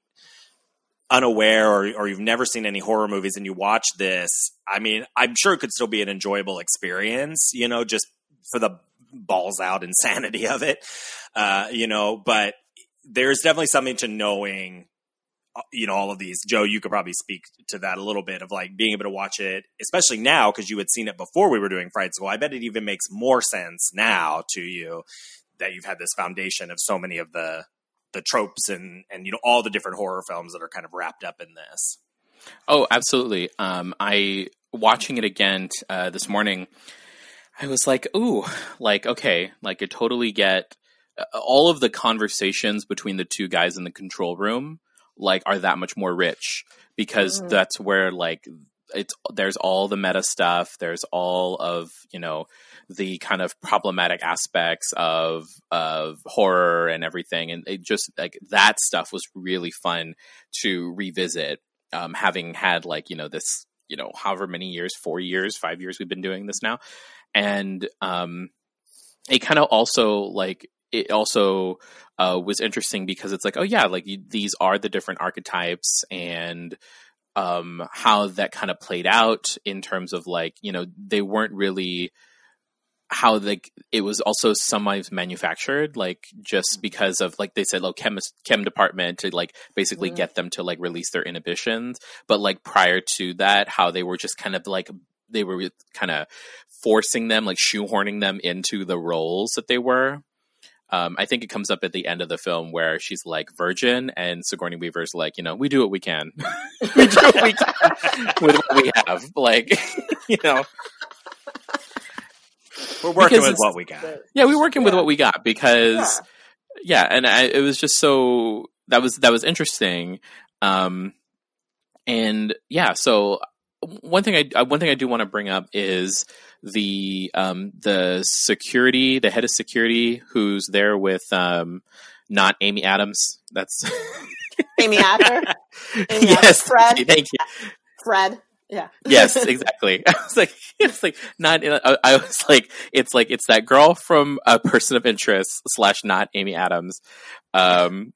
unaware or, or you've never seen any horror movies and you watch this, I mean, I'm sure it could still be an enjoyable experience, you know, just for the balls out insanity of it, uh, you know, but there's definitely something to knowing, uh, you know, all of these. Joe, you could probably speak to that a little bit of like being able to watch it, especially now because you had seen it before we were doing Fright School. I bet it even makes more sense now to you that you've had this foundation of so many of the the tropes and and you know all the different horror films that are kind of wrapped up in this. Oh, absolutely. Um, I watching it again uh, this morning. I was like, ooh, like okay, like I totally get all of the conversations between the two guys in the control room. Like, are that much more rich because Mhm. that's where like it's there's all the meta stuff. There's all of you know the kind of problematic aspects of of horror and everything, and it just like that stuff was really fun to revisit. Um, having had like you know this you know however many years, four years, five years we've been doing this now, and um, it kind of also like it also uh, was interesting because it's like oh yeah like you, these are the different archetypes and um, how that kind of played out in terms of like you know they weren't really how like it was also sometimes manufactured like just because of like they said oh chem chem department to like basically Mhm. get them to like release their inhibitions but like prior to that how they were just kind of like they were kind of forcing them like shoehorning them into the roles that they were um, I think it comes up at the end of the film where she's like virgin and Sigourney Weaver's like, you know, we do what we can. we do what we can with what we have. Like, you know, We're working Because with what we got. yeah, we're working with what we got because, yeah, and I, it was just so that was that was interesting, um, and yeah, so one thing I uh, one thing I do want to bring up is the um the security, the head of security who's there with um not Amy Adams. That's Amy Amy yes, Fred. thank you. Fred. Yeah. yes, exactly. I was like, it's like not. I, I was like, it's like it's that girl from a person of interest slash not Amy Adams, um,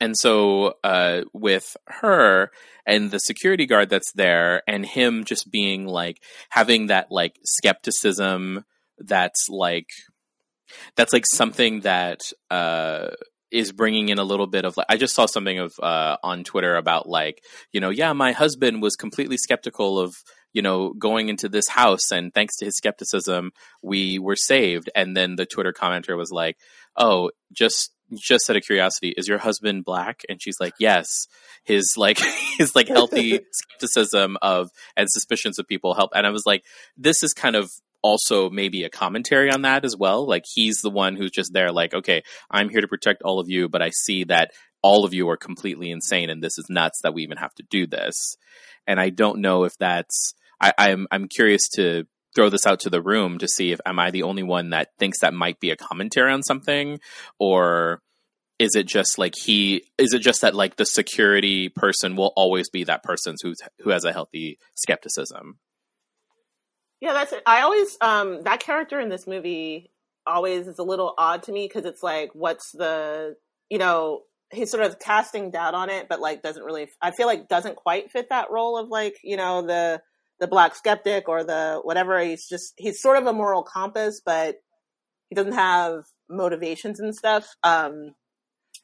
and so uh, with her and the security guard that's there, and him just being like having that like skepticism that's like that's like something that uh is bringing in a little bit of like I just saw something of uh on Twitter about like you know yeah my husband was completely skeptical of you know going into this house and thanks to his skepticism we were saved. And then the Twitter commenter was like oh just just out of curiosity is your husband black and she's like yes his like his like healthy skepticism of and suspicions of people help and I was like this is kind of also maybe a commentary on that as well. Like he's the one who's just there, like, okay, I'm here to protect all of you, but I see that all of you are completely insane and this is nuts that we even have to do this. And I don't know if that's I, I'm I'm curious to throw this out to the room to see if am I the only one that thinks that might be a commentary on something or is it just like he is it just that like the security person will always be that person who's who has a healthy skepticism Yeah, that's it. I always um that character in this movie always is a little odd to me because it's like, what's the you know he's sort of casting doubt on it, but like doesn't really. I feel like doesn't quite fit that role of like you know the the black skeptic or the whatever. He's just he's sort of a moral compass, but he doesn't have motivations and stuff. Um,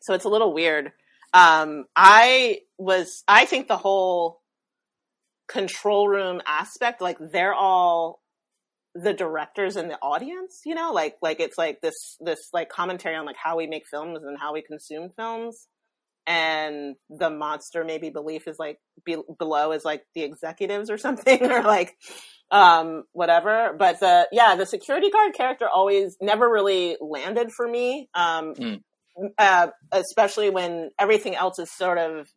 so it's a little weird. Um, I was I think the whole control room aspect like they're all the directors and the audience you know like like it's like this this like commentary on like how we make films and how we consume films and the monster maybe belief is like be, below is like the executives or something or like um whatever but the yeah the security guard character always never really landed for me um Mm. uh, especially when everything else is sort of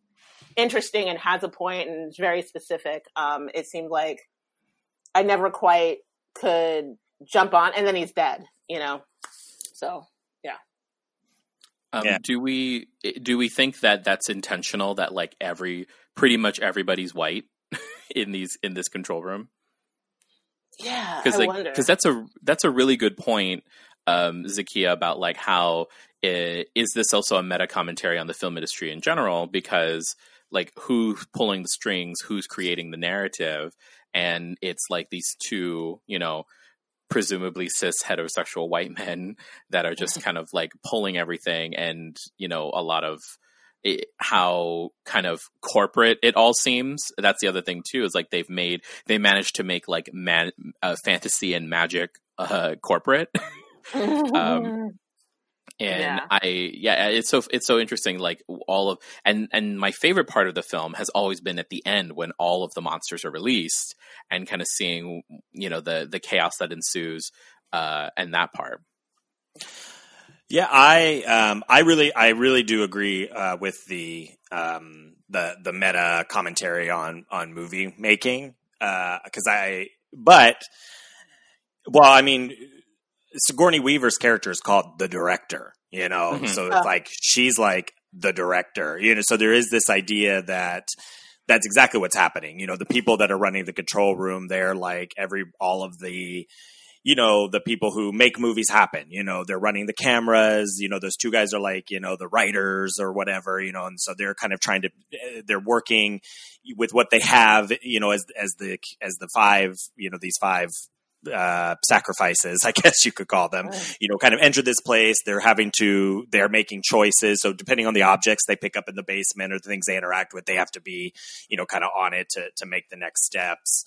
interesting and has a point and is very specific. Um, it seemed like I never quite could jump on, and then he's dead. You know, so Um, Yeah. Do we do we think that that's intentional? That like every pretty much everybody's white in these in this control room yeah, because like because that's a that's a really good point, um, Zakia, about like how i- is this also a meta commentary on the film industry in general? Because like who's pulling the strings, who's creating the narrative, and it's like these two, you know, presumably cis heterosexual white men that are just kind of like pulling everything and you know a lot of it, how kind of corporate it all seems. That's the other thing too is like they've made they managed to make like man, uh, fantasy and magic uh, corporate. Um, and Yeah. I yeah, it's so it's so interesting. Like all of and and my favorite part of the film has always been at the end when all of the monsters are released and kind of seeing you know the the chaos that ensues uh, and that part. Yeah, I um, I really I really do agree uh, with the um, the the meta commentary on on movie making uh because I but well I mean Sigourney Weaver's character is called the director, you know, Mhm. so Oh. it's like she's like the director, you know, so there is this idea that that's exactly what's happening. You know, the people that are running the control room, they're like every all of the you know the people who make movies happen you know they're running the cameras you know those two guys are like you know the writers or whatever you know and so they're kind of trying to they're working with what they have you know as as the as the five you know these five uh sacrifices i guess you could call them you know kind of enter this place. They're having to they're making choices. So depending on the objects they pick up in the basement or the things they interact with they have to be you know kind of on it to to make the next steps.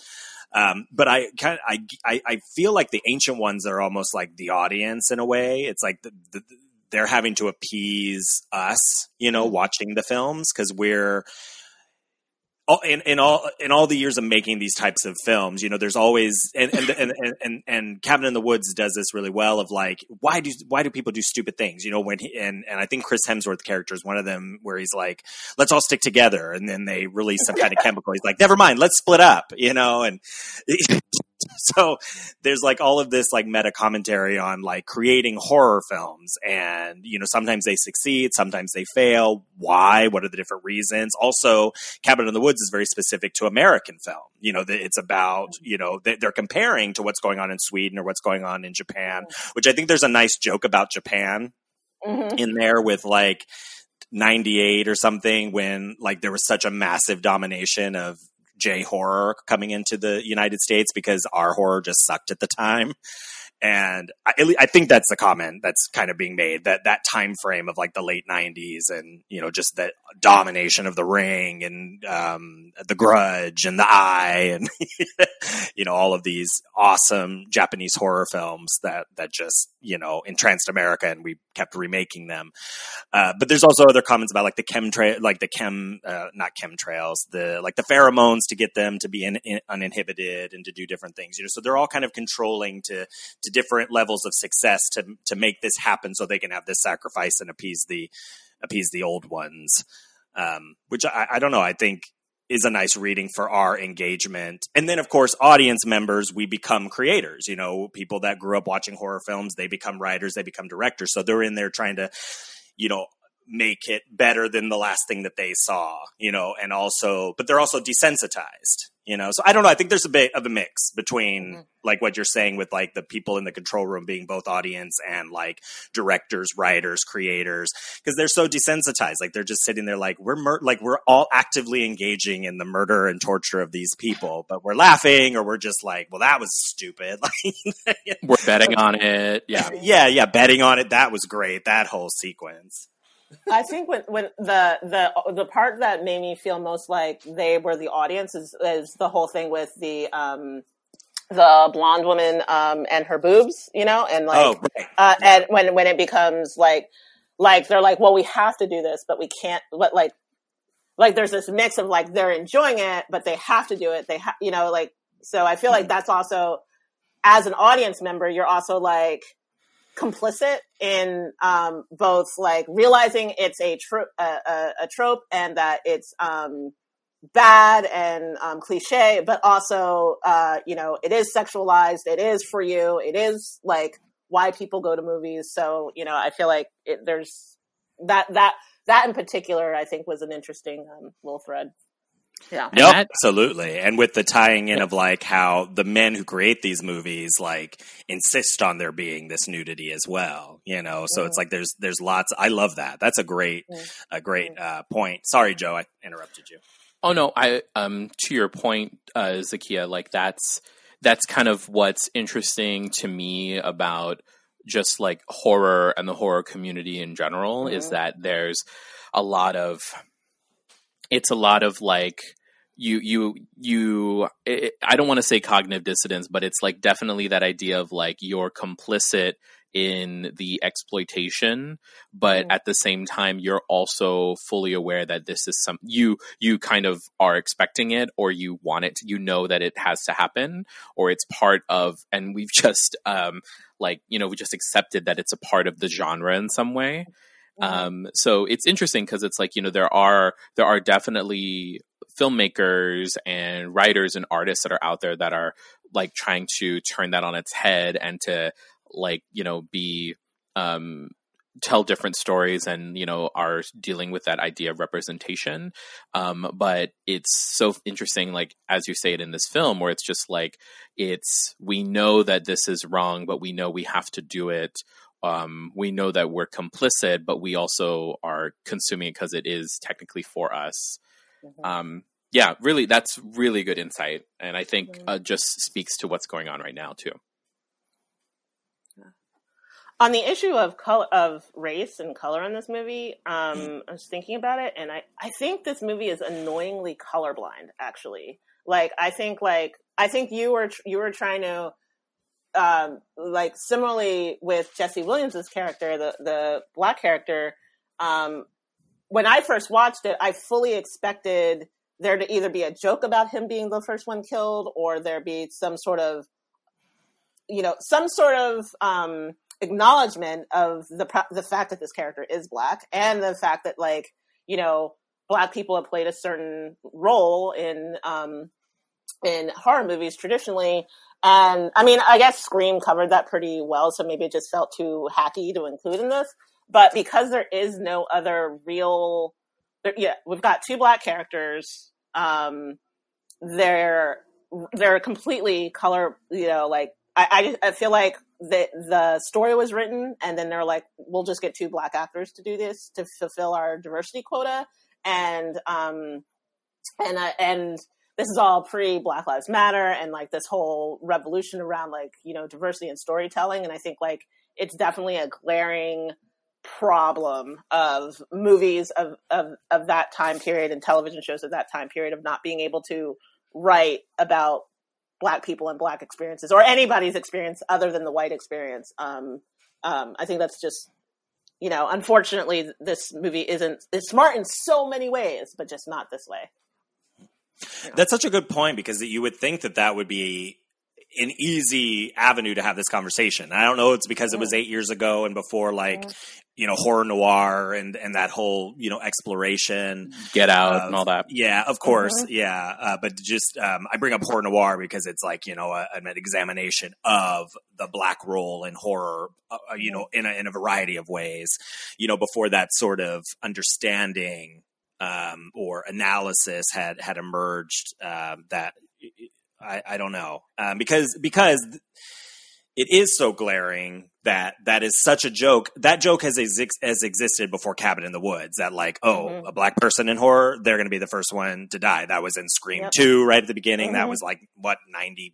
Um, but I kind of I, I I feel like the ancient ones are almost like the audience in a way. It's like the, the, they're having to appease us, you know, watching the films because we're all, in, in all in all the years of making these types of films, you know, there's always and and and, and, and, and Cabin in the Woods does this really well of like why do why do people do stupid things? You know, when he, and and I think Chris Hemsworth character is one of them where he's like, let's all stick together, and then they release some kind of chemical. He's like, never mind, let's split up, you know, and so there's like all of this like meta commentary on like creating horror films and you know sometimes they succeed sometimes they fail. Why? What are the different reasons? Also cabin in the woods is very specific to american film you know it's about you know they- they're comparing to what's going on in sweden or what's going on in japan which i think there's a nice joke about japan Mhm. in there with like 98 or something when like there was such a massive domination of J horror coming into the United States because our horror just sucked at the time. And I, I think that's the comment that's kind of being made that that time frame of like the late '90s and you know just that domination of the Ring and um, the Grudge and the Eye and you know all of these awesome Japanese horror films that that just you know entranced America and we kept remaking them. Uh, but there's also other comments about like the chem chemtrail, like the chem, uh, not chemtrails, the like the pheromones to get them to be in, in, uninhibited and to do different things. You know, so they're all kind of controlling to to different levels of success to to make this happen, so they can have this sacrifice and appease the appease the old ones. Um, which I, I don't know. I think is a nice reading for our engagement. And then, of course, audience members, we become creators. You know, people that grew up watching horror films, they become writers, they become directors. So they're in there trying to, you know, make it better than the last thing that they saw, you know, and also, but they're also desensitized, you know. So I don't know. I think there's a bit of a mix between Mhm. like what you're saying with like the people in the control room being both audience and like directors, writers, creators, because they're so desensitized. Like they're just sitting there like we're mur- like we're all actively engaging in the murder and torture of these people, but we're laughing or we're just like, well, that was stupid. Like, We're betting on it. Yeah. yeah, yeah, betting on it. That was great. That whole sequence. I think when when the the the part that made me feel most like they were the audience is is the whole thing with the um the blonde woman um and her boobs, you know, and like oh, right. uh, and when when it becomes like like they're like well we have to do this but we can't but like like there's this mix of like they're enjoying it but they have to do it. They have you know like so i feel like that's also as an audience member you're also like complicit in um both like realizing it's a trope a, a, a trope and that it's um bad and um, cliche, but also, uh, you know, it is sexualized. It is for you. It is like why people go to movies. So, you know, I feel like it, there's that, that, that in particular, I think was an interesting um, little thread. Yeah. And Yep, that- absolutely. And with the tying in of like how the men who create these movies like insist on there being this nudity as well, you know. So it's like there's there's lots. I love that. That's a great Mm. a great uh, point. Sorry, Joe, I interrupted you. Oh no, I um to your point, uh, Zakia, like that's that's kind of what's interesting to me about just like horror and the horror community in general is Mhm. that there's a lot of it's a lot of like you you you it, I don't want to say cognitive dissonance, but it's like definitely that idea of like you're complicit in the exploitation, but Mhm. at the same time, you're also fully aware that this is some you you kind of are expecting it, or you want it. To, you know that it has to happen, or it's part of. And we've just um like you know we just accepted that it's a part of the genre in some way. Um, so it's interesting because it's like you know there are there are definitely filmmakers and writers and artists that are out there that are like trying to turn that on its head and to like you know be um tell different stories and you know are dealing with that idea of representation. Um but it's so interesting like as you say it in this film where it's just like it's we know that this is wrong but we know we have to do it um, we know that we're complicit, but we also are consuming it because it is technically for us. Mhm. Um, yeah, really, that's really good insight, and I think Mhm. uh, just speaks to what's going on right now too. on the issue of color of race and color in this movie um i was thinking about it and i i think this movie is annoyingly colorblind actually like i think like i think you were tr- you were trying to um like similarly with jesse williams's character the the black character um when i first watched it i fully expected there to either be a joke about him being the first one killed or there be some sort of you know some sort of um acknowledgement of the the fact that this character is black and the fact that like you know black people have played a certain role in um in horror movies traditionally. And i mean i guess scream covered that pretty well so maybe it just felt too hacky to include in this. But because there is no other real there, yeah we've got two black characters um they're they're completely color you know like I, I, I feel like the the story was written and then they're like we'll just get two black actors to do this to fulfill our diversity quota. And um and uh, and this is all pre black lives matter and like this whole revolution around like you know diversity and storytelling. And i think like it's definitely a glaring problem of movies of of of that time period and television shows of that time period of not being able to write about black people and black experiences or anybody's experience other than the white experience. Um um i think that's just you know unfortunately this movie isn't is smart in so many ways but just not this way That's such a good point because you would think that that would be an easy avenue to have this conversation. I don't know it's because it was eight years ago and before like you know horror noir and and that whole you know exploration. Get out of- and all that. Yeah, of course, yeah. Uh, but just um, I bring up horror noir because it's like you know a, an examination of the black role in horror, uh, uh, you know, in a, in a variety of ways. You know, before that sort of understanding um, or analysis had had emerged um, that I, I don't know um, because because it is so glaring that that is such a joke. That joke has exi- has existed before Cabin in the Woods. That like, oh, Mhm. a black person in horror, they're going to be the first one to die. That was in Scream Yep. Two, right at the beginning. That Mhm. was like what ninety.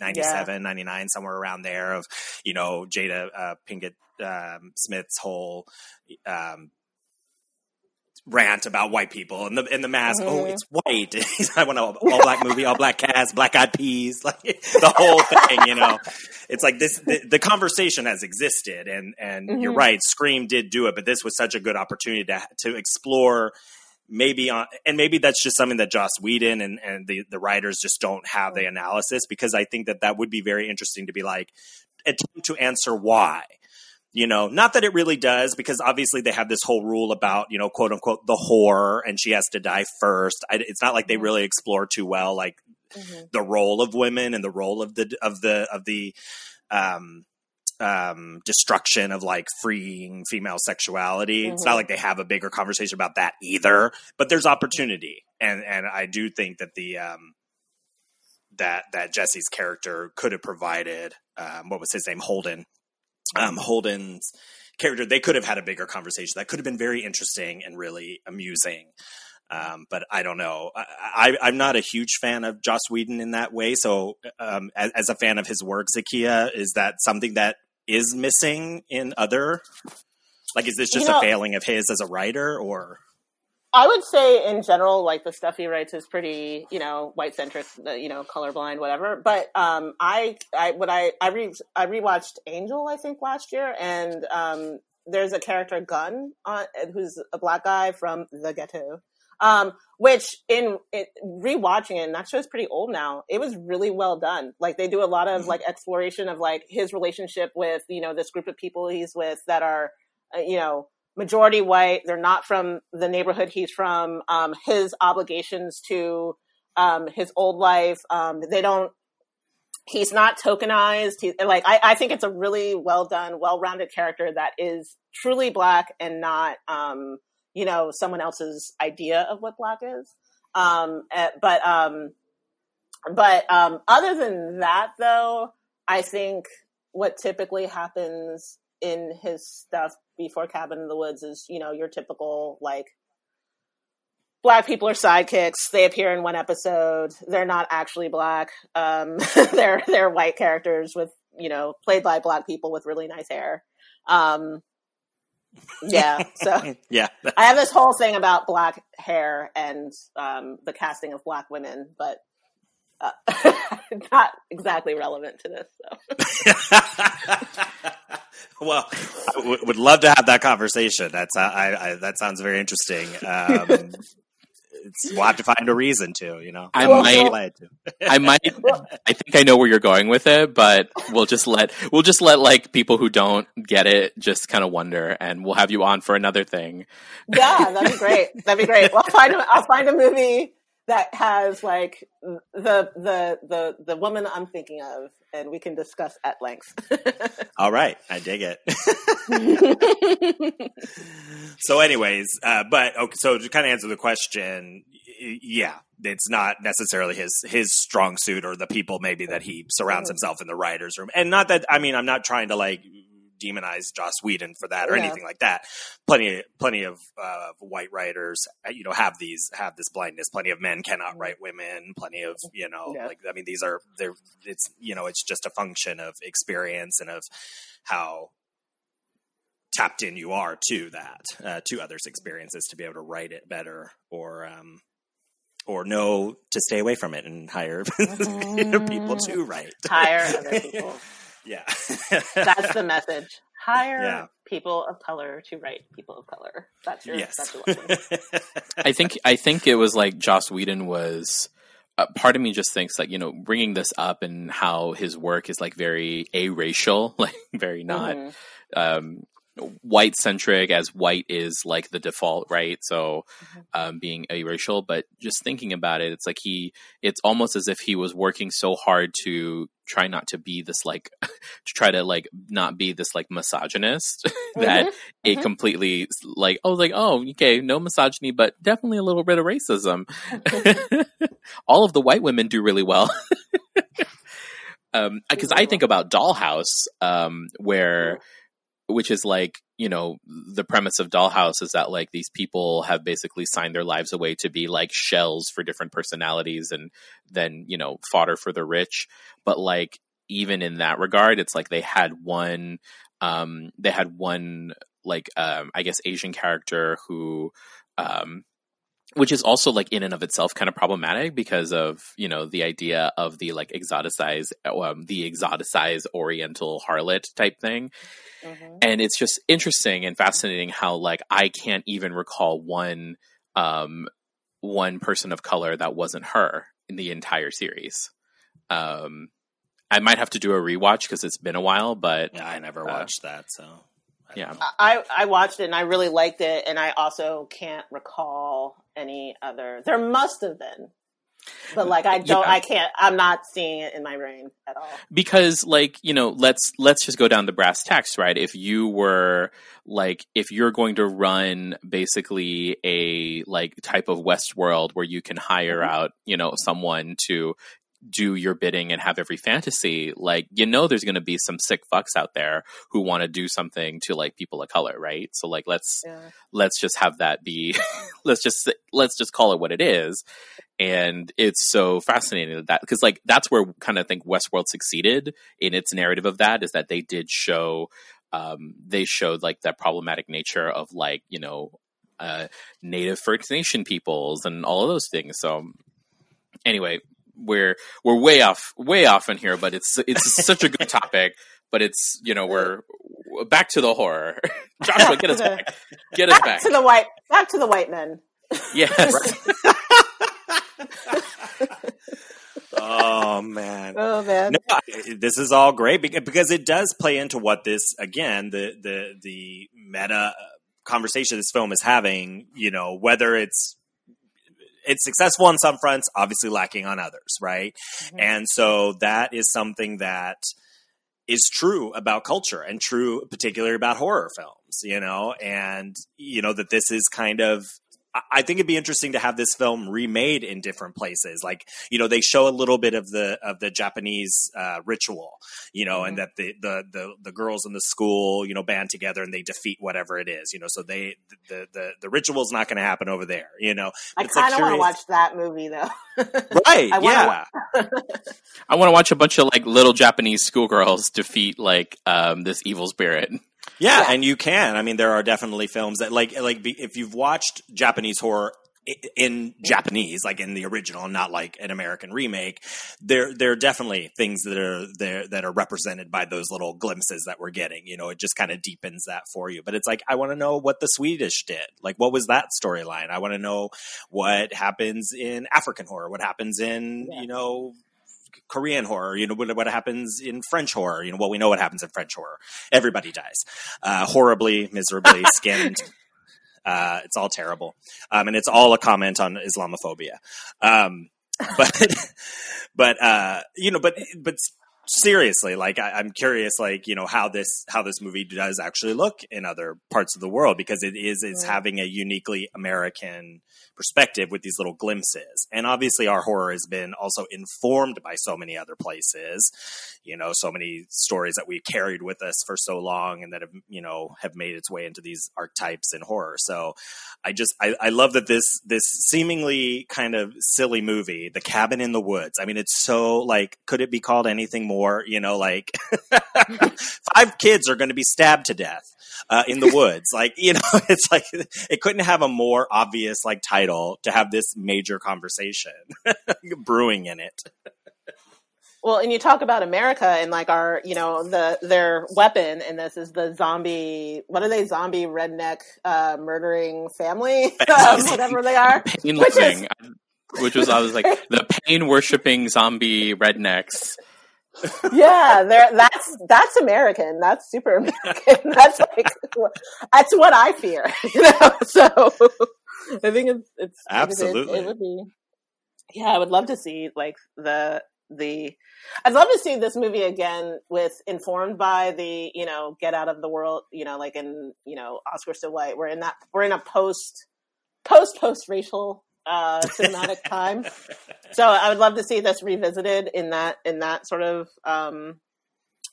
97, 99, somewhere around there of, you know, Jada uh, Pinkett um, Smith's whole um, rant about white people and the and the mask. Oh, Mhm. it's white. I want an all black movie, all black cast, black eyed peas, like the whole thing. You know, it's like this. The, the conversation has existed, and and you're Mhm. right. Scream did do it, but this was such a good opportunity to to explore. Maybe on, and maybe that's just something that Joss Whedon and, and the, the writers just don't have the analysis because I think that that would be very interesting to be like attempt to answer why you know not that it really does because obviously they have this whole rule about you know quote unquote the whore and she has to die first. I, it's not like they really explore too well like Mhm. the role of women and the role of the of the of the um um destruction of like freeing female sexuality. It's not Mhm. like they have a bigger conversation about that either but there's opportunity. And and i do think that the um that that jesse's character could have provided um what was his name holden um holden's character they could have had a bigger conversation that could have been very interesting and really amusing um, but I don't know. I, I'm not a huge fan of Joss Whedon in that way. So, um, as, as a fan of his work, Zakia, is that something that is missing in other? Like, is this just You know- a failing of his as a writer, or? I would say in general, like the stuff he writes is pretty, you know, white centric, you know, colorblind, whatever. But um, I, I, what I, I re, I rewatched Angel, I think last year, and um, there's a character Gunn, on, who's a black guy from the ghetto. Um, which in it, rewatching it, and that show's pretty old now. It was really well done. Like they do a lot of like exploration of like his relationship with you know this group of people he's with that are uh, you know majority white. They're not from the neighborhood he's from. Um, his obligations to um, his old life. Um, they don't. He's not tokenized. He, like I, I think it's a really well done, well rounded character that is truly black and not, um, you know, someone else's idea of what black is. Um, eh, but um, but um, other than that, though, I think what typically happens in his stuff before Cabin in the Woods is, you know, your typical like black people are sidekicks. They appear in one episode. They're not actually black. Um, they're they're white characters with you know played by black people with really nice hair. Um, yeah, so yeah, I have this whole thing about black hair and um, the casting of black women, but uh, not exactly relevant to this. So. well, I w- would love to have that conversation. That's I, I that sounds very interesting. Um, we'll have to find a reason to, you know. I Well, might- I might. I think I know where you're going with it, but we'll just let we'll just let like people who don't get it just kind of wonder, and we'll have you on for another thing. Yeah, that'd be great. That'd be great. Well, I'll find a, I'll find a movie that has like the the the the woman I'm thinking of, and we can discuss at length. All right, I dig it. so, anyways, uh, but okay, so to kind of answer the question, yeah, it's not necessarily his his strong suit or the people maybe that he surrounds Mhm. himself in the writers' room, and not that I mean I'm not trying to like demonize Joss Whedon for that or Yeah. anything like that. Plenty, plenty of uh, white writers, uh, you know, have these have this blindness. Plenty of men cannot write women. Plenty of you know, Yeah. like I mean, these are they're it's you know, it's just a function of experience and of how tapped in you are to that uh, to others' experiences to be able to write it better or um, or know to stay away from it and hire people to write. Hire other people. Yeah, That's the message. Hire Yeah. people of color to write people of color. That's your yes. that's your lesson. I think I think it was like Joss Whedon was. Uh, part of me just thinks like you know bringing this up and how his work is like very a-racial, like very not Mhm. um, white centric as white is like the default, right? So um, being a-racial, but just thinking about it, it's like he, it's almost as if he was working so hard to try not to be this like, to try to like not be this like misogynist that it mhm. completely like, oh, like, oh, okay, no misogyny, but definitely a little bit of racism. All of the white women do really well. Um, because I think about Dollhouse, um, where, which is like, you know, the premise of Dollhouse is that like these people have basically signed their lives away to be like shells for different personalities and then, you know, fodder for the rich. But like, even in that regard, it's like they had one, um, they had one, like, um, I guess Asian character who, um, which is also like in and of itself kind of problematic because of you know the idea of the like exoticized um, the exoticized oriental harlot type thing. Mhm. and it's just interesting and fascinating how like i can't even recall one um one person of color that wasn't her in the entire series. Um i might have to do a rewatch because it's been a while but yeah, I never Uh, watched that, so yeah. I I watched it and I really liked it, and I also can't recall any other. There must have been, but like I don't, Yeah. I can't. I'm not seeing it in my brain at all. because like you know let's let's just go down the brass tacks right if you were like if you're going to run basically a like type of Westworld where you can hire mm-hmm. out you know someone to do your bidding and have every fantasy like you know there's going to be some sick fucks out there who want to do something to like people of color right so like let's Yeah. let's just have that be let's just let's just call it what it is and it's so fascinating that that because like that's where kind of think westworld succeeded in its narrative of that is that they did show um they showed like that problematic nature of like you know uh, native First Nation peoples and all of those things. So anyway, we're we're way off way off in here, but it's it's such a good topic. But it's you know we're back to the horror. Joshua, get us back. Get us back, back to the white back to the white men. Yes. oh man. Oh man. No, this is all great because it does play into what this again the the the meta uh, conversation this film is having. You know whether it's it's successful on some fronts, obviously lacking on others, right? Mm-hmm. And so that is something that is true about culture and true particularly about horror films, you know, and you know that this is kind of I- I think it'd be interesting to have this film remade in different places. Like, you know, they show a little bit of the of the Japanese uh, ritual, you know, and that the, the the the girls in the school, you know, band together and they defeat whatever it is, you know. So they the the the ritual's not going to happen over there, you know. I It's like kind of want to watch that movie though. Right? I wanna yeah. I want to watch a bunch of like little Japanese schoolgirls defeat like um, this evil spirit. Yeah, and you can. I mean, there are definitely films that like like be, if you've watched Japanese horror in Japanese, like in the original, not like an American remake, there there are definitely things that are there that are represented by those little glimpses that we're getting. You know, it just kind of deepens that for you. But it's like I want to know what the Swedish did. Like, what was that storyline? I want to know what happens in African horror. What happens in Yeah. you know. Korean horror, you know what, what happens in French horror. You know, well, we know what happens in French horror. Everybody dies uh, horribly, miserably, skinned. Uh, it's all terrible, um, and it's all a comment on Islamophobia. Um, but, but uh, you know, but but seriously, like I, I'm curious, like you know how this how this movie does actually look in other parts of the world because it is it's Right. having a uniquely American perspective with these little glimpses, and obviously our horror has been also informed by so many other places you know so many stories that we carried with us for so long and that have you know have made its way into these archetypes in horror so i just i, I love that this this seemingly kind of silly movie the cabin in the woods i mean it's so like could it be called anything more you know like five kids are going to be stabbed to death uh, in the woods like you know it's like it couldn't have a more obvious like title to have this major conversation brewing in it Well, and you talk about America and like our, you know, the their weapon in this is the zombie. What are they? Zombie redneck uh, murdering family, um, whatever they are. Pain Which is- which was I was like the pain worshipping zombie rednecks. Yeah, that's that's American. That's super American. That's like that's what I fear. You know, so I think it's it's think it- Absolutely. it would be. Yeah, I would love to see like the the. I'd love to see this movie again with informed by the you know get out of the world you know like in you know Oscar so white we're in that we're in a post post post racial uh cinematic time. So I would love to see this revisited in that in that sort of um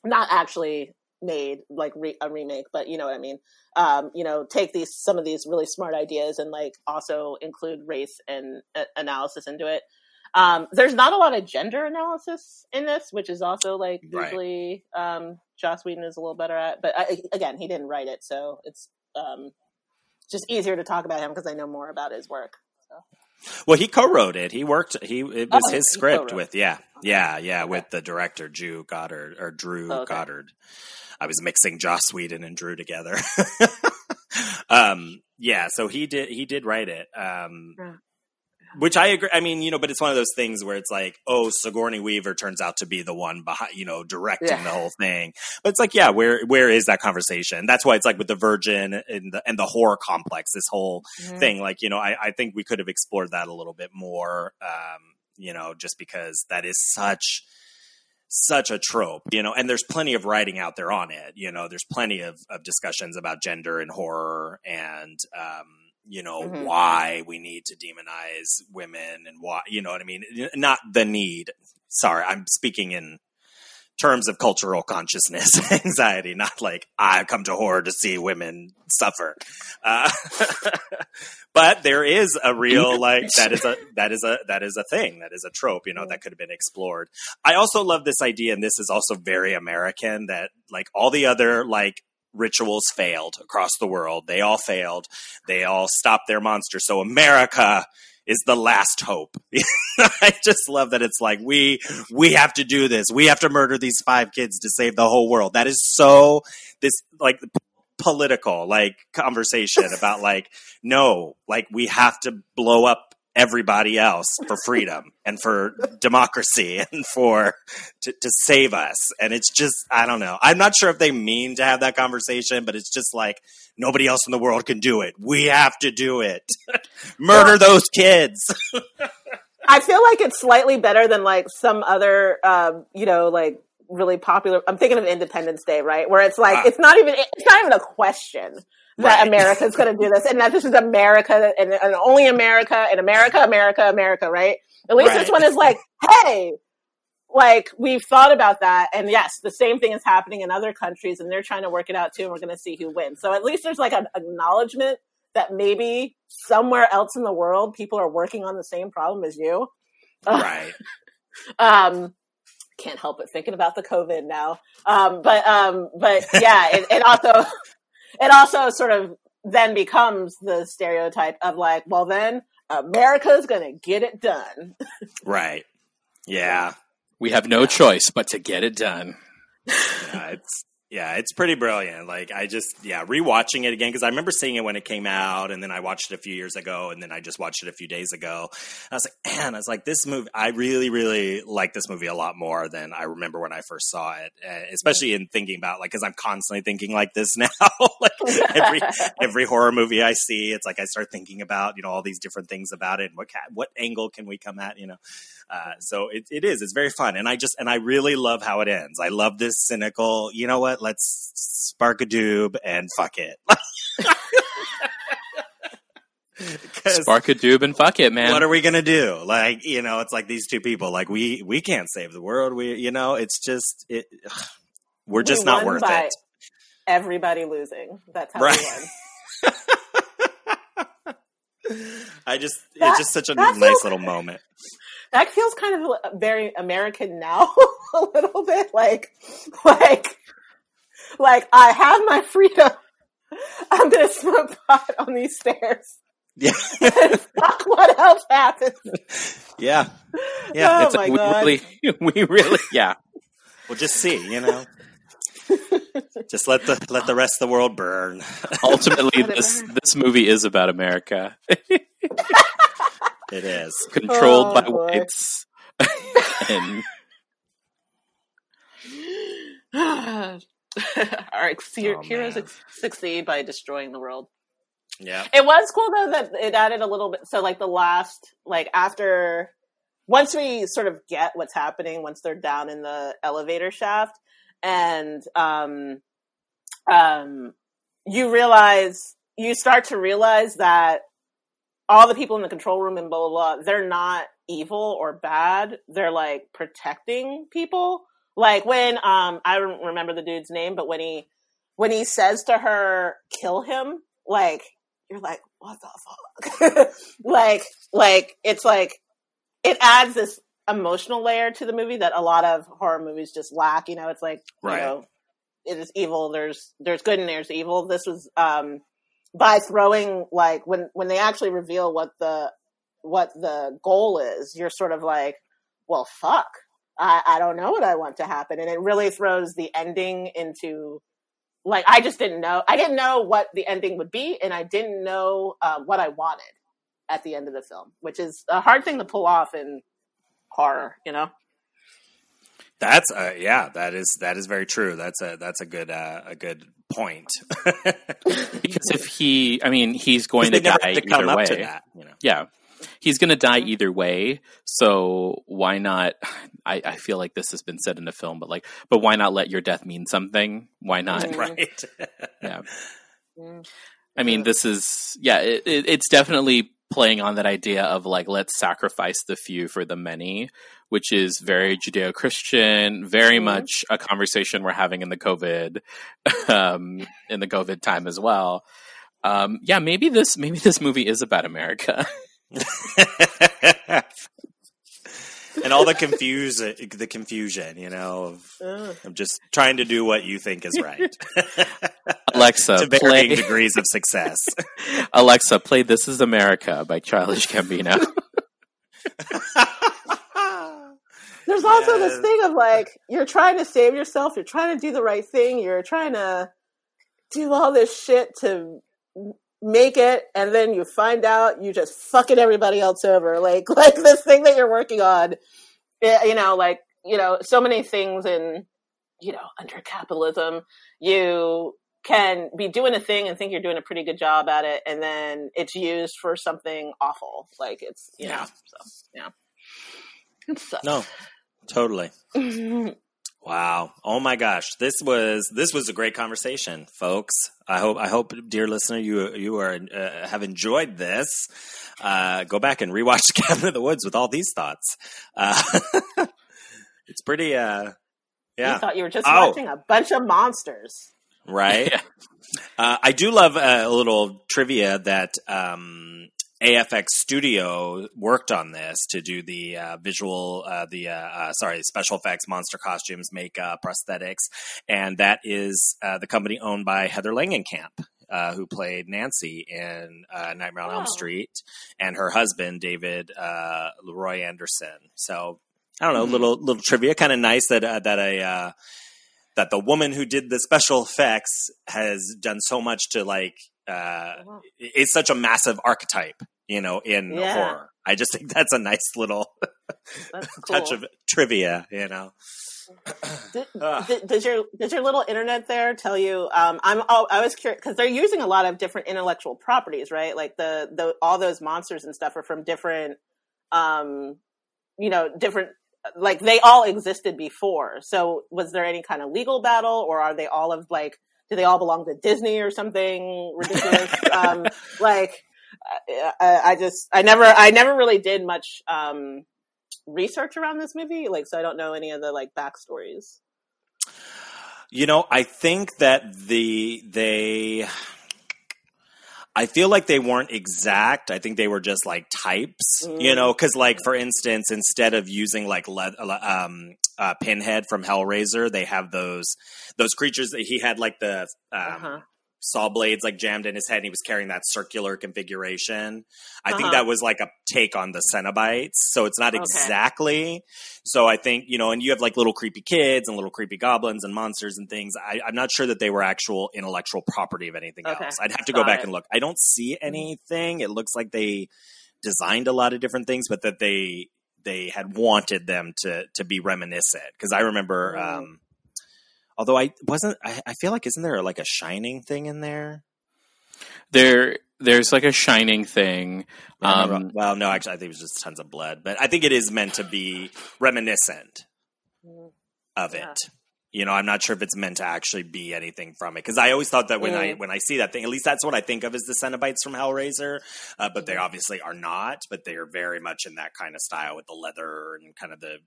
not actually made like re- a remake but you know what I mean. Um you know take these some of these really smart ideas and like also include race and uh, analysis into it. Um there's not a lot of gender analysis in this which is also like Right. usually um Joss Whedon is a little better at but I, again he didn't write it so it's um just easier to talk about him because I know more about his work Well, he co-wrote it. He worked. He it was Oh, his script with yeah, yeah, yeah, Okay. with the director Drew Goddard or Drew Oh, okay. Goddard. I was mixing Joss Whedon and Drew together. um, yeah, so he did. He did write it. Um, Yeah. Which I agree. I mean, you know, but it's one of those things where it's like, oh, Sigourney Weaver turns out to be the one behind, you know, directing Yeah. the whole thing. But it's like, yeah, where where is that conversation? That's why it's like with the Virgin and the and the horror complex. This whole thing. Like, you know, I, I think we could have explored that a little bit more, um, you know, just because that is such such a trope, you know, and there's plenty of writing out there on it. You know, there's plenty of, of discussions about gender and horror and um, you know, Mhm. why we need to demonize women and why you know what I mean? Not the need. Sorry, I'm speaking in terms of cultural consciousness anxiety, not like I come to horror to see women suffer. Uh, but there is a real like that is a that is a that is a thing that is a trope you know that could have been explored. I also love this idea, and this is also very American that like all the other like rituals failed across the world. They all failed. They all stopped their monster. So America is the last hope. I just love that it's like we we have to do this. We have to murder these five kids to save the whole world. That is so this like political like conversation about like no, like we have to blow up everybody else for freedom and for democracy and for to, to, save us. And it's just i don't know. I'm not sure if they mean to have that conversation but it's just like nobody else in the world can do it. We have to do it. Murder those kids. I feel like it's slightly better than like some other um, you know like really popular i'm thinking of independence day right where it's like uh, it's not even it's not even a question that right. America is going to do this, and that this is America and, and, only America and America, America, America, right? At least right. this one is like, hey, like we've thought about that, and yes, the same thing is happening in other countries, and they're trying to work it out too, and we're going to see who wins. So at least there's like an acknowledgement that maybe somewhere else in the world people are working on the same problem as you. Right. um, can't help but thinking about the COVID now. Um, but um, but yeah, it, it also it also sort of then becomes the stereotype of like, well, then America's going to get it done. right. Yeah. We have no choice but to get it done. yeah, it's yeah, it's pretty brilliant. Like I just yeah, rewatching it again because I remember seeing it when it came out, and then I watched it a few years ago, and then I just watched it a few days ago. I was like, man, I was like, this movie. I really, really like this movie a lot more than I remember when I first saw it, uh, especially in thinking about like because I'm constantly thinking like this now. like every every horror movie I see, it's like I start thinking about you know all these different things about it. And what what angle can we come at? You know, uh, so it, it is. It's very fun, and I just and I really love how it ends. I love this cynical. You know what? Let's spark a doob and fuck it. Spark a doob and fuck it, man. What are we gonna do? Like, you know, it's like these two people. Like, we we can't save the world. We, you know, it's just it. We're just we not worth it. Everybody losing. That's how right. we won. I just that, it's just such a nice feels, little moment. That feels kind of very American now, a little bit like like like I have my freedom. I'm gonna smoke pot on these stairs. Yeah. fuck what else happens. Yeah. Yeah. Oh it's my like, God. we really we really yeah. We'll just see, you know. just let the let the rest of the world burn. Ultimately this this movie is about America. it is. Controlled oh, by boy. whites. and oh, All right, oh, heroes man. succeed by destroying the world. Yeah, it was cool though that it added a little bit. So like the last, like after, once we sort of get what's happening, once they're down in the elevator shaft, and um, um, you realize you start to realize that all the people in the control room and blah blah blah, they're not evil or bad. They're like protecting people like when um I don't remember the dude's name, but when he when he says to her, "Kill him," like you're like, "What the fuck?" like like it's like it adds this emotional layer to the movie that a lot of horror movies just lack. You know, it's like right. you know, it is evil. There's there's good and there's evil. This was um by throwing like when when they actually reveal what the what the goal is, you're sort of like, well, fuck. I, I don't know what I want to happen. And it really throws the ending into like, I just didn't know. I didn't know what the ending would be, and I didn't know uh, what I wanted at the end of the film, which is a hard thing to pull off in horror, you know? That's uh, yeah, that is that is very true. That's a that's a good uh, a good point. because if he, I mean, he's going to die to either way. That, you know? Yeah, he's going to die mm-hmm. either way. So why not? I, I, feel like this has been said in the film, but like, but why not let your death mean something? Why not? Right. yeah. I mean, this is yeah. It, it, it's definitely playing on that idea of like let's sacrifice the few for the many, which is very Judeo-Christian, very mm-hmm. much a conversation we're having in the COVID, um, in the COVID time as well. Um, yeah, maybe this maybe this movie is about America. and and all the confuse the confusion, you know, of, of just trying to do what you think is right. Alexa, to varying play degrees of success. Alexa, play "This Is America" by Childish Gambino. There's also this thing of like you're trying to save yourself, you're trying to do the right thing, you're trying to do all this shit to make it, and then you find out you just fucking everybody else over. Like like this thing that you're working on, eh, you know, like you know, so many things in you know under capitalism, you can be doing a thing and think you're doing a pretty good job at it, and then it's used for something awful. Like it's you know, Yeah. so yeah. It sucks. no, totally. Wow. Oh my gosh. This was this was a great conversation, folks. I hope I hope dear listener you you are uh, have enjoyed this. Uh, go back and rewatch Cabin in the Woods with all these thoughts. Uh, it's pretty uh yeah. You thought you were just Oh. watching a bunch of monsters. right? Uh, I do love uh, a little trivia that um, AFX Studio worked on this to do the uh, visual, uh, the uh, uh, sorry, special effects, monster costumes, makeup, prosthetics, and that is uh, the company owned by Heather Langenkamp. Uh, who played Nancy in uh, Nightmare on Elm Oh. Street, and her husband David uh, LeRoy Anderson. So I don't know, Mhm. little little trivia, kind of nice that uh, that a uh, that the woman who did the special effects has done so much to like uh Wow. it's such a massive archetype you know in Yeah. horror i just think that's a nice little cool. touch of trivia you know Did, did, does your does your little internet there tell you? Um, I'm oh, I was curious because they're using a lot of different intellectual properties, right? Like the the all those monsters and stuff are from different, um, you know, different. Like they all existed before. So was there any kind of legal battle, or are they all of like? Do they all belong to Disney or something ridiculous? um, like, I, I just I never I never really did much um, research around this movie, like so I don't know any of the like backstories. you know i think that the they I feel like they weren't exact. I think they were just like types, you Mm. know, because like for instance, instead of using like le- um, uh, Pinhead from Hellraiser, they have those those creatures that he had like the um, Uh-huh. Saw blades like jammed in his head and he was carrying that circular configuration. I think Uh-huh. that was like a take on the Cenobites. So it's not Okay. exactly. So I think, you know, and you have like little creepy kids and little creepy goblins and monsters and things. I, I'm not sure that they were actual intellectual property of anything Okay. else. I'd have to go back it. Mm-hmm. and look. I don't see anything. It looks like they designed a lot of different things, but that they they had wanted them to to be reminiscent. Because I remember Mm. um although I wasn't I, I feel like isn't there like a shining thing in there? There, there's like a shining thing. Um, well, no, actually, I think it was just tons of blood, but I think it is meant to be reminiscent Mm. of Yeah. it. You know, I'm not sure if it's meant to actually be anything from it because I always thought that when I Mm. when I see that thing, at least that's what I think of as the Cenobites from Hellraiser. Uh, but they Mhm. obviously are not. But they are very much in that kind of style with the leather and kind of the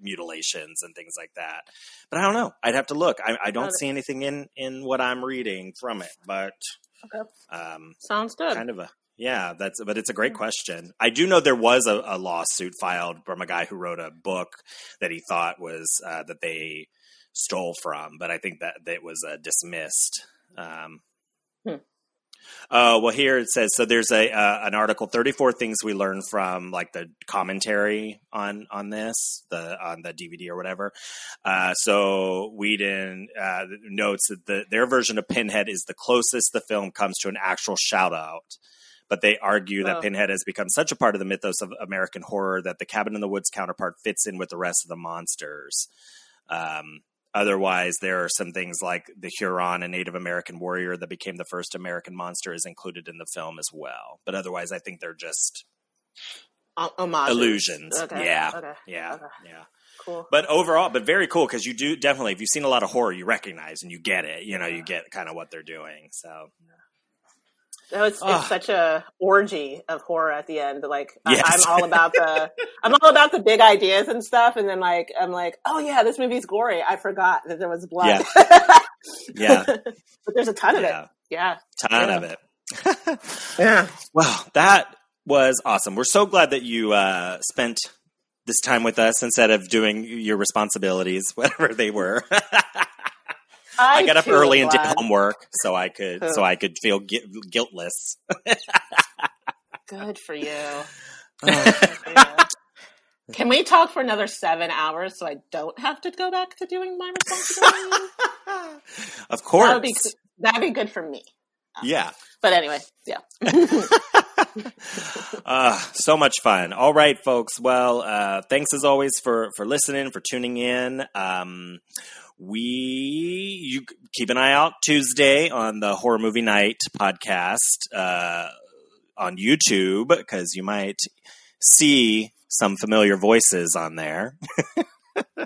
mutilations and things like that. But I don't know. I'd have to look. I, I don't see anything in in what I'm reading from it. But Okay. um, Sounds good. kind of a yeah that's but it's a great question i do know there was a, a lawsuit filed from a guy who wrote a book that he thought was uh, that they stole from but i think that that was uh, dismissed um, Hmm. Uh, well here it says so there's a uh, an article 34 things we learned from like the commentary on on this the on the dvd or whatever uh, so Whedon uh, notes that the, their version of Pinhead is the closest the film comes to an actual shout out. But they argue that Oh. Pinhead has become such a part of the mythos of American horror that the Cabin in the Woods counterpart fits in with the rest of the monsters. Um, otherwise, there are some things like the Huron, a Native American warrior that became the first American monster, is included in the film as well. But otherwise, I think they're just homages. illusions. Okay. Yeah, Okay. yeah, Okay. yeah Cool. but overall, but very cool because you do definitely, if you've seen a lot of horror, you recognize and you get it. You know, you get kind of what they're doing. So It's, Ah. it's such a orgy of horror at the end. Like Yes. I, I'm all about the I'm all about the big ideas and stuff, and then like I'm like, oh yeah, this movie's gory. I forgot that there was blood. yeah, but there's a ton of yeah, it. Yeah, ton Yeah. of it. yeah. Well, that was awesome. We're so glad that you uh, spent this time with us instead of doing your responsibilities, whatever they were. I, got up early am and did homework so I could so I could feel gui- guiltless. Good for you. Good for you. Can we talk for another seven hours so I don't have to go back to doing my responsibilities? Of course, That would be that'd be good for me. yeah. But anyway, yeah. uh, so much fun. All right, folks. Well, uh, thanks as always for for listening, for tuning in. Um, we you keep an eye out Tuesday on the horror movie night podcast uh, on YouTube because you might see some familiar voices on there.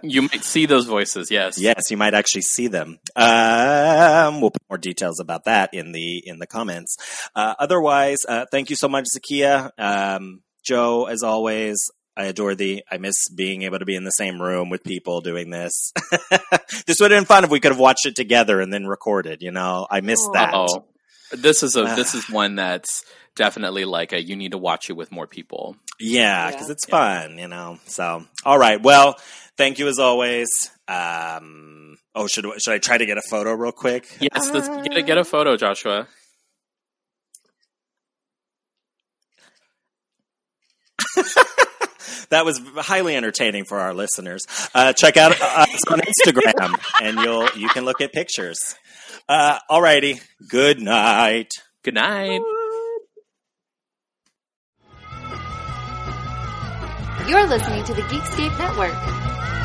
You might see those voices. Yes. Yes, you might actually see them. Um, we'll put more details about that in the in the comments. Uh, otherwise, uh, thank you so much, Zakia. Um, Joe, as always, I adore thee. I miss being able to be in the same room with people doing this. this would have been fun if we could have watched it together and then recorded. You know, I miss that. Oh, this is a this is one that's definitely like a you need to watch it with more people. Yeah, Yeah. because it's fun, you know. So, all right. Well, thank you as always. Um, oh, should should I try to get a photo real quick? Yes, let's get a, get a photo, Joshua. that was highly entertaining for our listeners. Uh, check out us on Instagram, and you'll you can look at pictures. Uh, alrighty, good night. Good night. You're listening to the Geekscape Network.